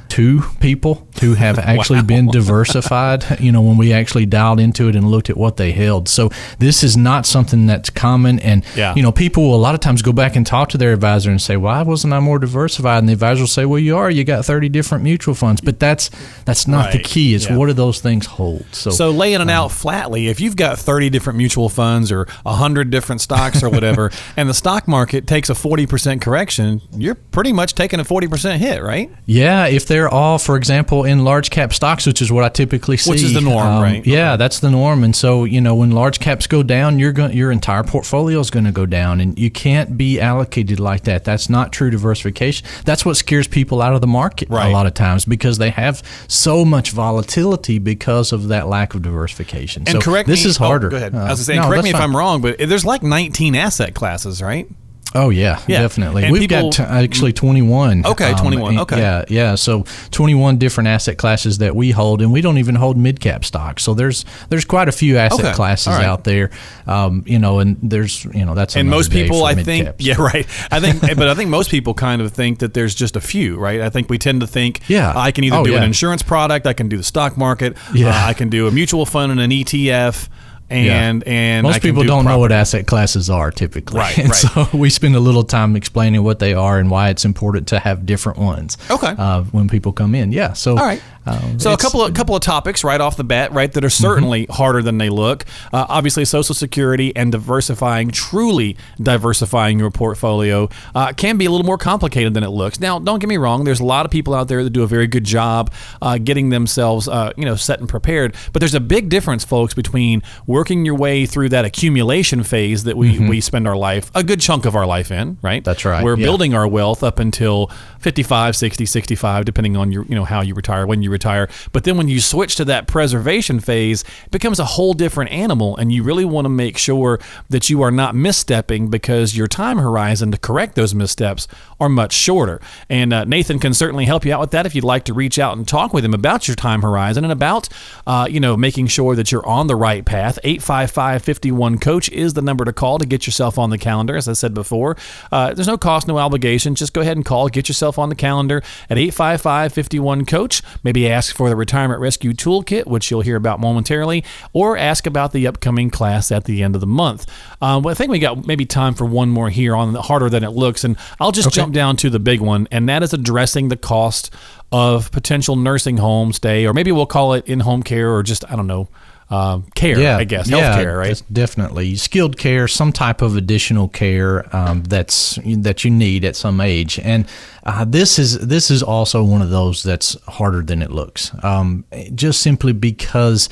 two people who have actually wow. been diversified, you know, when we actually dialed into it and looked at what they held. So this is not something that's common. And, yeah. you know, people will a lot of times go back and talk to their advisor and say, why wasn't I more diversified? And the advisor will say, well, you are. You got 30 different mutual funds. But that's that's not right. the key. It's yeah. what do those things hold? So, so laying it um, out flatly, if you've got 30 different mutual funds or 100 different stocks or whatever, and the stock market takes a 40% correction, you're pretty much taking a 40% hit, right? Yeah. If they're they're all, for example, in large cap stocks, which is what I typically see. Which is the norm, um, right? Yeah, okay. that's the norm. And so, you know, when large caps go down, your your entire portfolio is going to go down, and you can't be allocated like that. That's not true diversification. That's what scares people out of the market right. a lot of times because they have so much volatility because of that lack of diversification. And so correct this me, is harder. Oh, go ahead. Uh, I was saying, no, correct me if fine. I'm wrong, but there's like 19 asset classes, right? Oh yeah, yeah. definitely. And We've people, got t- actually 21. Okay, um, 21. Okay. Yeah, yeah. So 21 different asset classes that we hold, and we don't even hold mid cap stocks. So there's there's quite a few asset okay. classes right. out there. Um, you know, and there's you know that's and most people I think yeah right. I think but I think most people kind of think that there's just a few right. I think we tend to think yeah I can either oh, do yeah. an insurance product, I can do the stock market, yeah. Uh, I can do a mutual fund and an ETF and yeah. and most people do not know what asset classes are typically, right? And right. so we spend a little time explaining what they are and why it's important to have different ones. Okay. Uh, when people come in, yeah. So all right. Um, so a couple of couple of topics right off the bat, right, that are certainly mm-hmm. harder than they look. Uh, obviously, Social Security and diversifying, truly diversifying your portfolio, uh, can be a little more complicated than it looks. Now, don't get me wrong. There's a lot of people out there that do a very good job uh, getting themselves, uh, you know, set and prepared. But there's a big difference, folks, between working your way through that accumulation phase that we mm-hmm. we spend our life, a good chunk of our life in, right? That's right. We're yeah. building our wealth up until 55, 60, 65, depending on your, you know, how you retire, when you retire. But then when you switch to that preservation phase, it becomes a whole different animal. And you really want to make sure that you are not misstepping because your time horizon to correct those missteps are much shorter. And uh, Nathan can certainly help you out with that if you'd like to reach out and talk with him about your time horizon and about, uh, you know, making sure that you're on the right path. 855 51 Coach is the number to call to get yourself on the calendar. As I said before, uh, there's no cost, no obligation. Just go ahead and call, get yourself on the calendar at 855 51 Coach. Maybe ask for the Retirement Rescue Toolkit, which you'll hear about momentarily, or ask about the upcoming class at the end of the month. Um, well, I think we got maybe time for one more here on the harder than it looks, and I'll just okay. jump down to the big one, and that is addressing the cost of potential nursing home stay, or maybe we'll call it in home care, or just I don't know um, care, yeah, I guess, yeah, healthcare, right? Definitely, skilled care, some type of additional care um, that's that you need at some age, and uh, this is this is also one of those that's harder than it looks, um, just simply because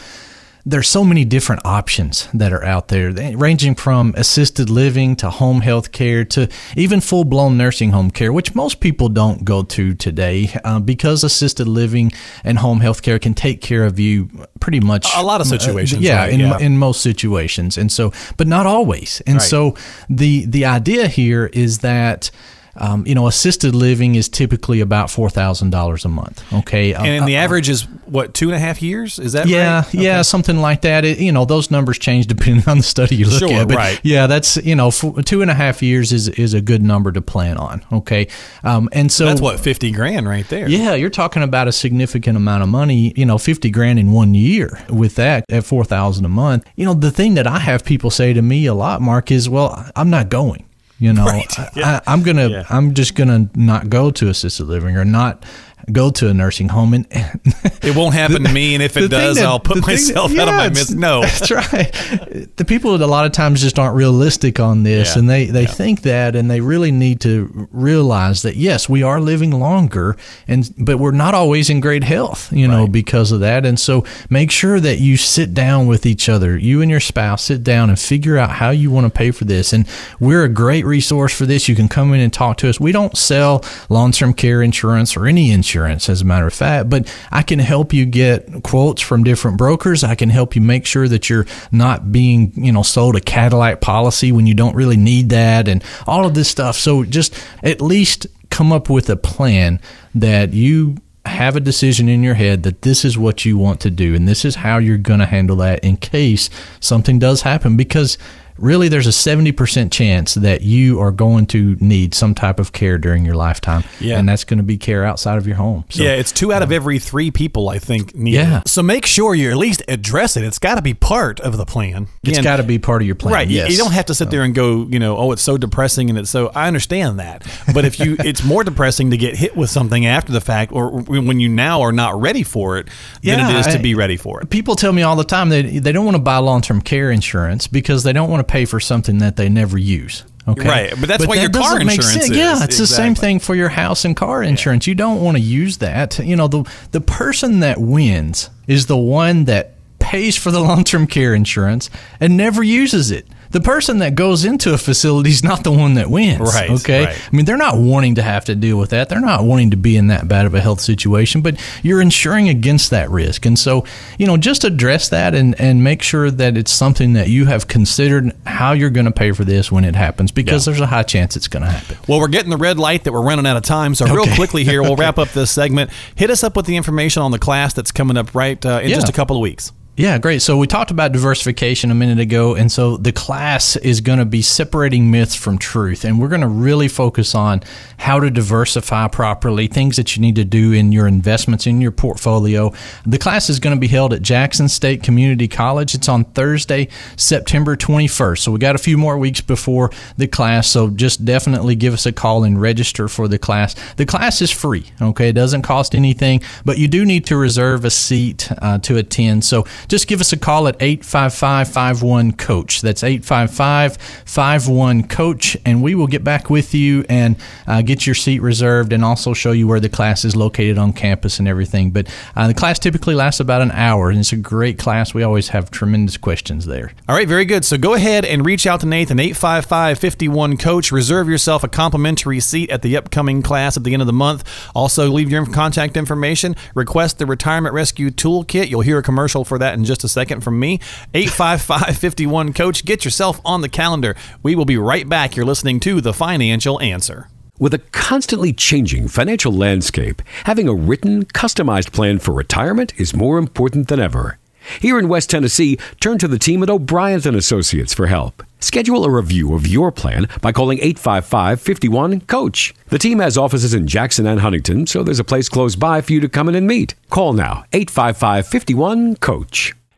there's so many different options that are out there, ranging from assisted living to home health care to even full blown nursing home care, which most people don't go to today uh, because assisted living and home health care can take care of you pretty much. A lot of uh, situations. Uh, yeah, right? in, yeah, in most situations. And so, but not always. And right. so the, the idea here is that um, you know, assisted living is typically about four thousand dollars a month. Okay, and uh, the uh, average is what two and a half years? Is that yeah, right? okay. yeah, something like that. It, you know, those numbers change depending on the study you look sure, at. But right. Yeah, that's you know, two and a half years is is a good number to plan on. Okay, um, and so that's what fifty grand right there. Yeah, you're talking about a significant amount of money. You know, fifty grand in one year with that at four thousand a month. You know, the thing that I have people say to me a lot, Mark, is, well, I'm not going. You know, right. yeah. I, am gonna, yeah. I'm just gonna not go to assisted living or not go to a nursing home and it won't happen the, to me and if it does that, i'll put myself that, yeah, out of my midst no. that's right. The people a lot of times just aren't realistic on this yeah, and they, they yeah. think that and they really need to realize that yes we are living longer and but we're not always in great health you know right. because of that. And so make sure that you sit down with each other you and your spouse sit down and figure out how you want to pay for this. And we're a great resource for this. You can come in and talk to us. We don't sell long-term care insurance or any insurance insurance, as a matter of fact. But I can help you get quotes from different brokers. I can help you make sure that you're not being, you know, sold a Cadillac policy when you don't really need that and all of this stuff. So just at least come up with a plan that you have a decision in your head that this is what you want to do and this is how you're going to handle that in case something does happen because really there's a 70% chance that you are going to need some type of care during your lifetime. Yeah. And that's going to be care outside of your home. So, yeah, it's two out of every three people, I think, need yeah. it. So make sure you at least address it. It's got to be part of the plan. It's got to be part of your plan. Right. Yes. You don't have to sit there and go, you know, oh, it's so depressing and it's so, I understand that. But if you, it's more depressing to get hit with something after the fact or when you now are not ready for it yeah, than it is to be ready for it. People tell me all the time that they don't want to buy long term care insurance because they don't want to pay for something that they never use. Okay. Right. But that's but why that your car insurance is. Yeah, it's exactly. the same thing for your house and car insurance. Yeah. You don't want to use that. You know, the the person that wins is the one that pays for the long-term care insurance and never uses it the person that goes into a facility is not the one that wins. Right. Okay. Right. I mean, they're not wanting to have to deal with that. They're not wanting to be in that bad of a health situation, but you're insuring against that risk. And so, you know, just address that and, and make sure that it's something that you have considered how you're going to pay for this when it happens because yeah. there's a high chance it's going to happen. Well, we're getting the red light that we're running out of time. So, okay. real quickly here, we'll wrap up this segment. Hit us up with the information on the class that's coming up right uh, in yeah. just a couple of weeks. Yeah, great. So we talked about diversification a minute ago, and so the class is going to be separating myths from truth, and we're going to really focus on how to diversify properly, things that you need to do in your investments in your portfolio. The class is going to be held at Jackson State Community College. It's on Thursday, September 21st. So we got a few more weeks before the class, so just definitely give us a call and register for the class. The class is free. Okay, it doesn't cost anything, but you do need to reserve a seat uh, to attend. So just give us a call at 855 51 Coach. That's 855 51 Coach, and we will get back with you and uh, get your seat reserved and also show you where the class is located on campus and everything. But uh, the class typically lasts about an hour, and it's a great class. We always have tremendous questions there. All right, very good. So go ahead and reach out to Nathan, 855 51 Coach. Reserve yourself a complimentary seat at the upcoming class at the end of the month. Also, leave your contact information. Request the Retirement Rescue Toolkit. You'll hear a commercial for that that in just a second from me. 855 51 Coach. Get yourself on the calendar. We will be right back. You're listening to The Financial Answer. With a constantly changing financial landscape, having a written, customized plan for retirement is more important than ever. Here in West Tennessee, turn to the team at O'Brien's and Associates for help. Schedule a review of your plan by calling 855-51-COACH. The team has offices in Jackson and Huntington, so there's a place close by for you to come in and meet. Call now, 855-51-COACH.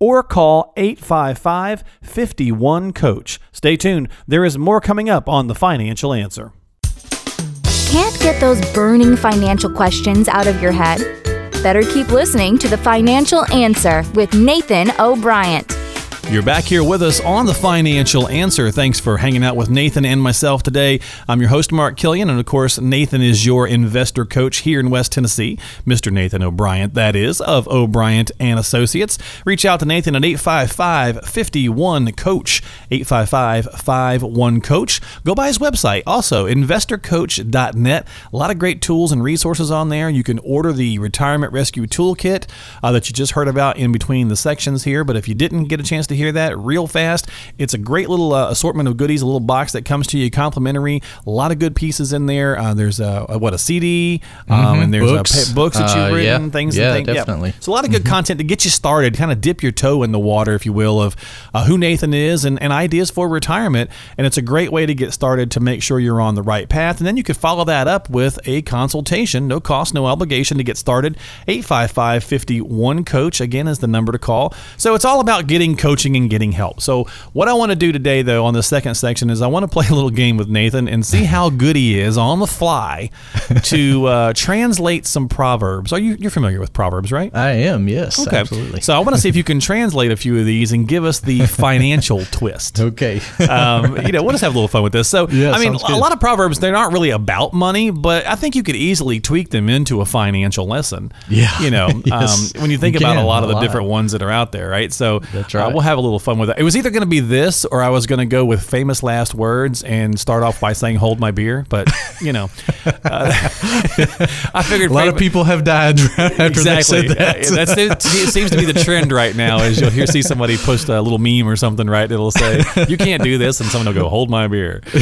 or call 855 51 Coach. Stay tuned, there is more coming up on The Financial Answer. Can't get those burning financial questions out of your head? Better keep listening to The Financial Answer with Nathan O'Brien. You're back here with us on the Financial Answer. Thanks for hanging out with Nathan and myself today. I'm your host, Mark Killian, and of course, Nathan is your investor coach here in West Tennessee, Mr. Nathan O'Brien, that is, of O'Brien and Associates. Reach out to Nathan at 855 51 Coach, 855 51 Coach. Go by his website, also, investorcoach.net. A lot of great tools and resources on there. You can order the Retirement Rescue Toolkit uh, that you just heard about in between the sections here, but if you didn't get a chance to hear that real fast. It's a great little uh, assortment of goodies, a little box that comes to you complimentary. A lot of good pieces in there. Uh, there's a, a, what a CD, um, mm-hmm. and there's books, books that you've uh, written, yeah. things. Yeah, things. definitely. Yeah. So a lot of good mm-hmm. content to get you started, kind of dip your toe in the water, if you will, of uh, who Nathan is and, and ideas for retirement. And it's a great way to get started to make sure you're on the right path. And then you could follow that up with a consultation, no cost, no obligation to get started. 855 51 Coach, again, is the number to call. So it's all about getting coaching and getting help. So, what I want to do today, though, on the second section is I want to play a little game with Nathan and see how good he is on the fly to uh, translate some proverbs. Are you you're familiar with proverbs, right? I am. Yes, okay. absolutely. So I want to see if you can translate a few of these and give us the financial twist. Okay. um, you know, we'll just have a little fun with this. So, yeah, I mean, a lot of proverbs they're not really about money, but I think you could easily tweak them into a financial lesson. Yeah. You know, yes. um, when you think you about can, a lot of the lot. different ones that are out there, right? So, that's right. Uh, we'll have a little fun with it. It was either going to be this or I was going to go with famous last words and start off by saying "Hold my beer," but you know, uh, I figured a lot fam- of people have died after exactly. they said that. That's it, it. Seems to be the trend right now. Is you'll hear see somebody post a little meme or something, right? It'll say "You can't do this," and someone will go "Hold my beer."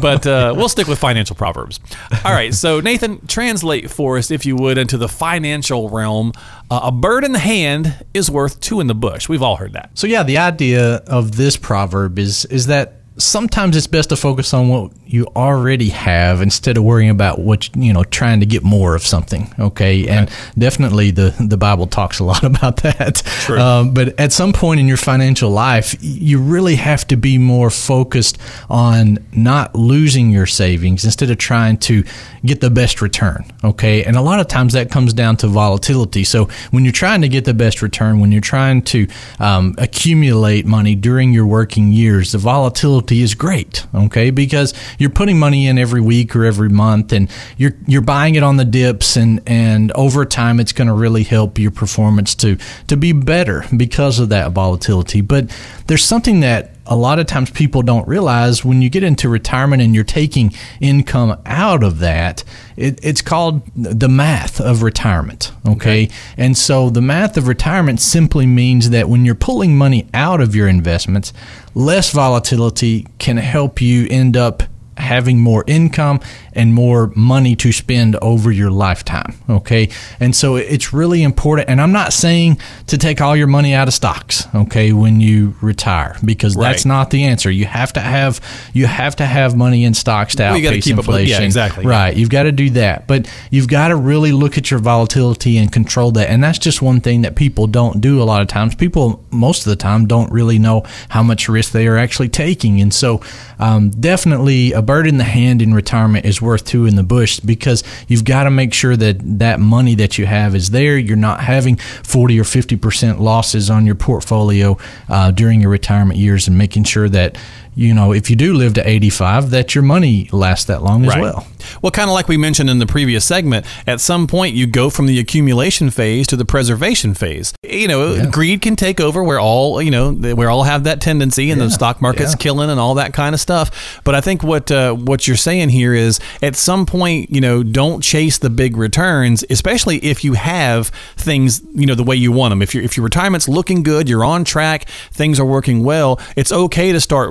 But uh, we'll stick with financial proverbs. All right, so Nathan, translate for us, if you would, into the financial realm. Uh, a bird in the hand is worth two in the bush. We've all heard that. So yeah, the idea of this proverb is is that sometimes it's best to focus on what you already have instead of worrying about what you know trying to get more of something okay? And definitely the the bible talks a lot about that. Um, but at some point in your financial life you really have to be more focused on not losing your savings instead of trying to get the best return okay? And a lot of times that comes down to volatility. So when you're trying to get the best return when you're trying to um, accumulate money during your working years the volatility is great, okay? Because you're putting money in every week or every month and you're you're buying it on the dips and and over time it's going to really help your performance to to be better because of that volatility. But there's something that a lot of times people don't realize when you get into retirement and you're taking income out of that, it, it's called the math of retirement. Okay? okay? And so the math of retirement simply means that when you're pulling money out of your investments, less volatility can help you end up having more income and more money to spend over your lifetime. Okay. And so it's really important. And I'm not saying to take all your money out of stocks, okay, when you retire, because right. that's not the answer. You have to have you have to have money in stocks to well, outpace inflation. yeah, exactly. Right. You've got to do that. But you've got to really look at your volatility and control that. And that's just one thing that people don't do a lot of times. People most of the time don't really know how much risk they are actually taking. And so um, definitely a bird in the hand in retirement is worth two in the bush because you've got to make sure that that money that you have is there. You're not having 40 or 50% losses on your portfolio uh, during your retirement years and making sure that you know, if you do live to 85, that your money lasts that long right. as well. Well, kind of like we mentioned in the previous segment, at some point you go from the accumulation phase to the preservation phase. You know, yeah. greed can take over where all, you know, we all have that tendency and yeah. the stock market's yeah. killing and all that kind of stuff. But I think what uh, what you're saying here is at some point, you know, don't chase the big returns, especially if you have things, you know, the way you want them. If your if your retirement's looking good, you're on track, things are working well, it's okay to start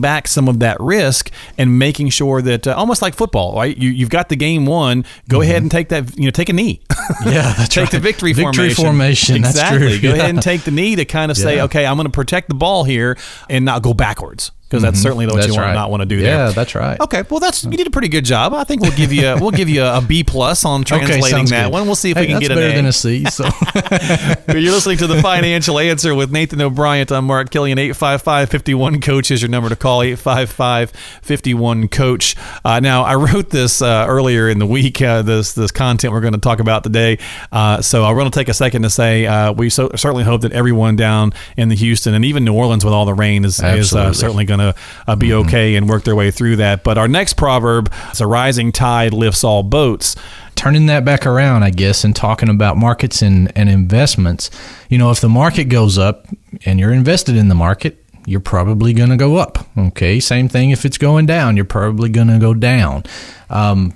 back some of that risk and making sure that uh, almost like football, right? You you've got the game won. Go mm-hmm. ahead and take that, you know, take a knee. Yeah, that's take right. the victory, victory formation. formation. Exactly. Go yeah. ahead and take the knee to kind of say, okay, I'm going to protect the ball here and not go backwards because that's mm-hmm. certainly what that's you want right. not want to do there. Yeah, that's right. Okay, well that's you did a pretty good job. I think we'll give you a, we'll give you a, a B plus on translating okay, that good. one. We'll see if hey, we can get better A. than a C. So you're listening to the Financial Answer with Nathan O'Brien. I'm Mark Killian. 855-51 coach is your number to call. 855-51 coach. Uh, now I wrote this uh, earlier in the week. Uh, this this content we're going to talk about today. Uh, so I want to take a second to say uh, we so, certainly hope that everyone down in the Houston and even New Orleans with all the rain is, is uh, certainly going to be mm-hmm okay and work their way through that. But our next proverb is a rising tide lifts all boats. Turning that back around, I guess, and talking about markets and, and investments. You know, if the market goes up and you're invested in the market, you're probably going to go up. Okay. Same thing if it's going down, you're probably going to go down. Um,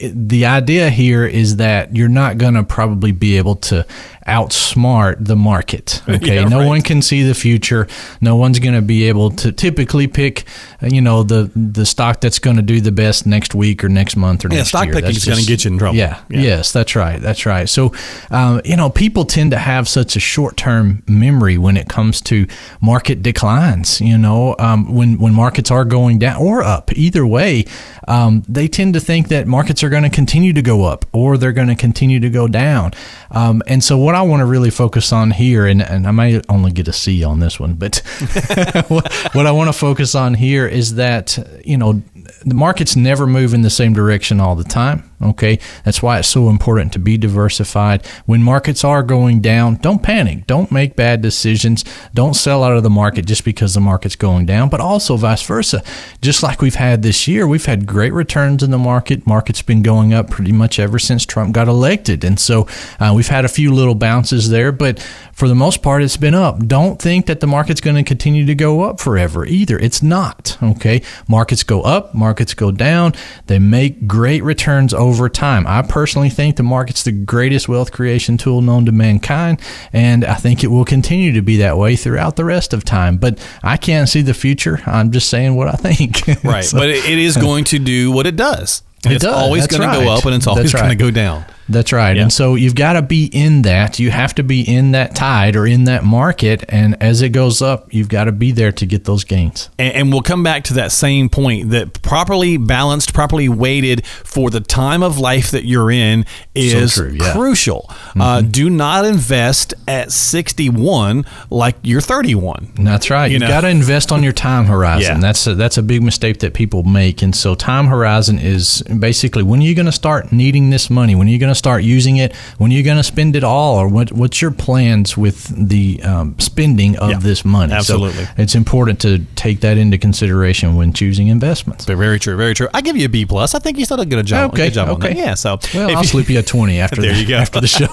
the idea here is that you're not going to probably be able to outsmart the market. Okay, yeah, no right. one can see the future. No one's going to be able to typically pick, you know, the the stock that's going to do the best next week or next month or next year. yeah, next stock year. picking is going to get you in trouble. Yeah, yeah, yes, that's right, that's right. So, um, you know, people tend to have such a short term memory when it comes to market declines. You know, um, when when markets are going down or up, either way, um, they tend to think that markets are going to continue to go up or they're going to continue to go down. Um, and so, what I want to really focus on here, and, and I may only get a C on this one, but what, what I want to focus on here is that, you know, the markets never move in the same direction all the time. Okay, that's why it's so important to be diversified. When markets are going down, don't panic. Don't make bad decisions. Don't sell out of the market just because the market's going down, but also vice versa. Just like we've had this year, we've had great returns in the market. Market's been going up pretty much ever since Trump got elected. And so uh, we've had a few little bounces there, but for the most part, it's been up. Don't think that the market's going to continue to go up forever either. It's not. Okay, markets go up, markets go down. They make great returns over over time. I personally think the market's the greatest wealth creation tool known to mankind, and I think it will continue to be that way throughout the rest of time. But I can't see the future. I'm just saying what I think. Right. so, but it is going to do what it does. It it's does. always going right. to go up and it's always right. going to go down. That's right. Yeah. And so you've got to be in that. You have to be in that tide or in that market. And as it goes up, you've got to be there to get those gains. And, and we'll come back to that same point that properly balanced, properly weighted for the time of life that you're in is so true, yeah. crucial. Uh, mm-hmm. Uh, do not invest at 61 like you're 31. That's right. You have got to invest on your time horizon. Yeah. That's a, that's a big mistake that people make. And so time horizon is basically when are you going to start needing this money? When are you going to start using it? When are you going to spend it all? Or what, what's your plans with the um, spending of yeah, this money? Absolutely. So it's important to take that into consideration when choosing investments. Very true. Very true. I give you a B plus. I think you still did a good job. Okay. Good job okay. Yeah. So well, I'll you, slip you a twenty after there the, you go. after the show.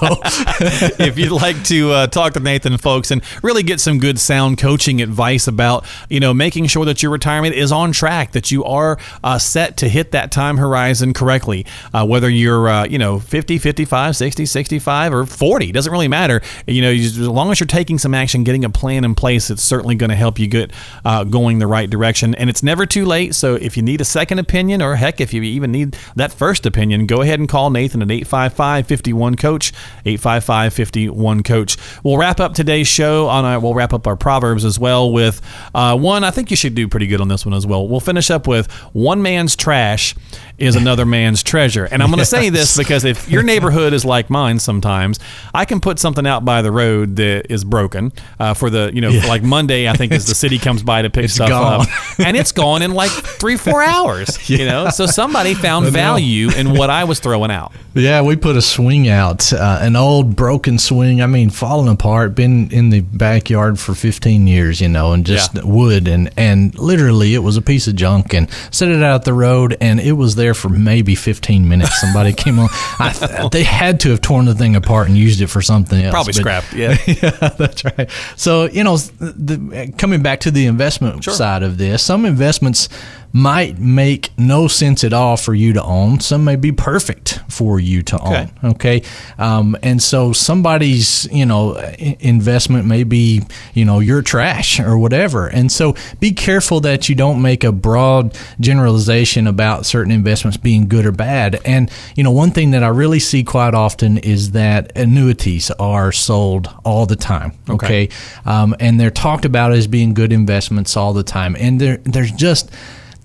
if you'd like to uh, talk to Nathan, folks, and really get some good sound coaching advice about you know making sure that your retirement is on track, that you are uh, set to hit that time horizon correctly, uh, whether you're uh, you know 50 55, 60, 65, or 40. Doesn't really matter. You know, as long as you're taking some action, getting a plan in place, it's certainly going to help you get uh, going the right direction. And it's never too late. So if you need a second opinion, or heck, if you even need that first opinion, go ahead and call Nathan at 855 51 Coach, 855 51 Coach. We'll wrap up today's show on our, we'll wrap up our Proverbs as well with uh, one. I think you should do pretty good on this one as well. We'll finish up with one man's trash is another man's treasure. And I'm going to yes. say this because if your neighborhood is like mine sometimes, I can put something out by the road that is broken uh, for the, you know, yeah. like Monday, I think is the city comes by to pick stuff gone. up. And it's gone in like three, four hours, yeah. you know? So somebody found value in what I was throwing out. Yeah, we put a swing out, uh, an old broken swing. I mean, falling apart, been in the backyard for 15 years, you know, and just yeah. wood. And, and literally it was a piece of junk and set it out the road and it was there for maybe 15 minutes. Somebody came on. I, they had to have torn the thing apart and used it for something else. Probably scrapped. Yeah, yeah, that's right. So you know, the, coming back to the investment sure. side of this, some investments might make no sense at all for you to own. Some may be perfect for you to okay. own. Okay. Um, and so somebody's, you know, investment may be, you know, your trash or whatever. And so be careful that you don't make a broad generalization about certain investments being good or bad. And, you know, one thing that I really see quite often is that annuities are sold all the time. Okay. okay? Um, and they're talked about as being good investments all the time. And there, there's just,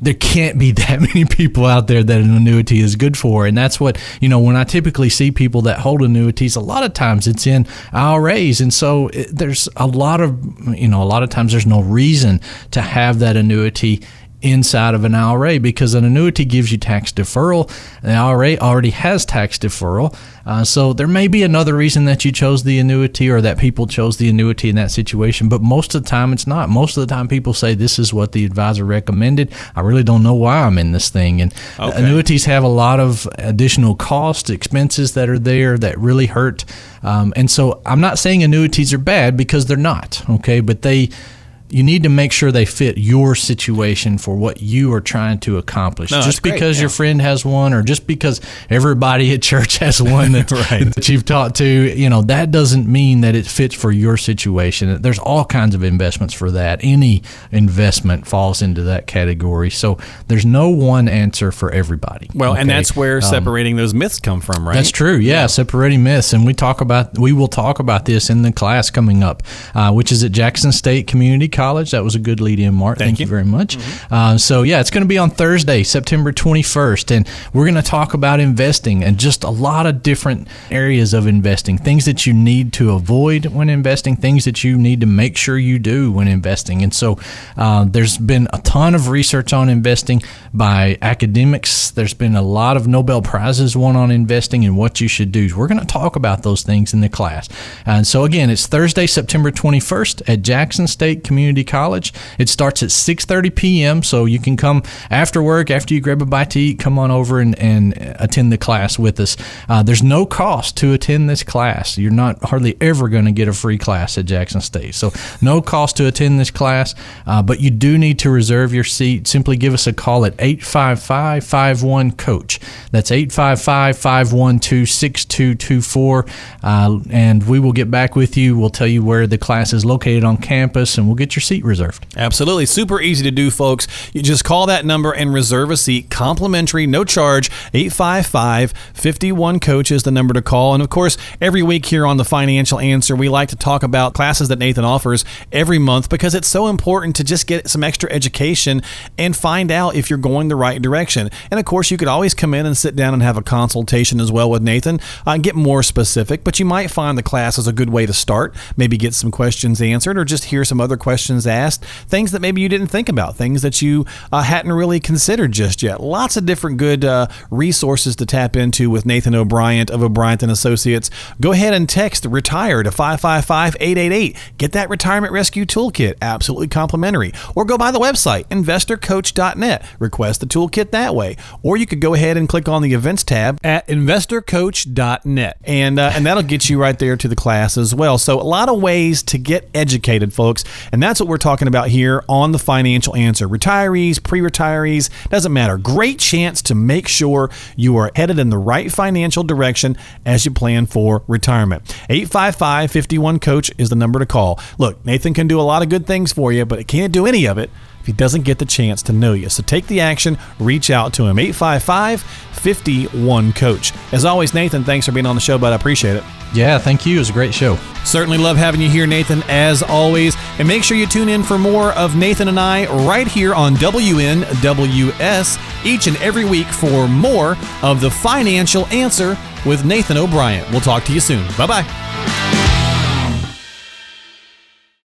there can't be that many people out there that an annuity is good for. And that's what, you know, when I typically see people that hold annuities, a lot of times it's in IRAs. And so it, there's a lot of, you know, a lot of times there's no reason to have that annuity inside of an IRA because an annuity gives you tax deferral. The IRA already has tax deferral. Uh, so there may be another reason that you chose the annuity or that people chose the annuity in that situation, but most of the time it's not. Most of the time people say this is what the advisor recommended. I really don't know why I'm in this thing. And okay. annuities have a lot of additional costs, expenses that are there that really hurt. Um, and so I'm not saying annuities are bad because they're not, okay, but they you need to make sure they fit your situation for what you are trying to accomplish. No, just because yeah. your friend has one or just because everybody at church has one that, right. that you've talked to, you know, that doesn't mean that it fits for your situation. There's all kinds of investments for that. Any investment falls into that category. So there's no one answer for everybody. Well, okay? and that's where um, separating um, those myths come from, right? That's true. Yeah, yeah, separating myths. And we talk about, we will talk about this in the class coming up, uh, which is at Jackson State Community College College. That was a good lead in, Mark. Thank, Thank you. you. very much. Mm-hmm. Uh, so, yeah, it's going to be on Thursday, September 21st. And we're going to talk about investing and just a lot of different areas of investing things that you need to avoid when investing, things that you need to make sure you do when investing. And so, uh, there's been a ton of research on investing by academics. There's been a lot of Nobel Prizes won on investing and what you should do. We're going to talk about those things in the class. And so, again, it's Thursday, September 21st at Jackson State Community Community College. It starts at 6:30 p.m. So you can come after work, after you grab a bite to eat, come on over and, and attend the class with us. Uh, there's no cost to attend this class. You're not hardly ever going to get a free class at Jackson State. So no cost to attend this class, uh, but you do need to reserve your seat. Simply give us a call at 855 51 Coach. That's 855 512 6224. Uh, and we will get back with you. We'll tell you where the class is located on campus and we'll get your your seat reserved. Absolutely. Super easy to do, folks. You just call that number and reserve a seat, complimentary, no charge. 855 51 Coach is the number to call. And of course, every week here on The Financial Answer, we like to talk about classes that Nathan offers every month because it's so important to just get some extra education and find out if you're going the right direction. And of course, you could always come in and sit down and have a consultation as well with Nathan uh, and get more specific, but you might find the class is a good way to start, maybe get some questions answered or just hear some other questions questions asked, things that maybe you didn't think about, things that you uh, hadn't really considered just yet. Lots of different good uh, resources to tap into with Nathan O'Brien of O'Brien and Associates. Go ahead and text retire to 555-888. Get that retirement rescue toolkit, absolutely complimentary. Or go by the website investorcoach.net. Request the toolkit that way. Or you could go ahead and click on the events tab at investorcoach.net. And uh, and that'll get you right there to the class as well. So a lot of ways to get educated, folks. And that's what we're talking about here on the financial answer. Retirees, pre retirees, doesn't matter. Great chance to make sure you are headed in the right financial direction as you plan for retirement. 855 51 Coach is the number to call. Look, Nathan can do a lot of good things for you, but it can't do any of it if he doesn't get the chance to know you. So take the action, reach out to him. 855 51 Coach. As always, Nathan, thanks for being on the show, but I appreciate it. Yeah, thank you. It was a great show. Certainly love having you here, Nathan, as always. And make sure you tune in for more of Nathan and I right here on WNWS each and every week for more of the financial answer with Nathan O'Brien. We'll talk to you soon. Bye bye.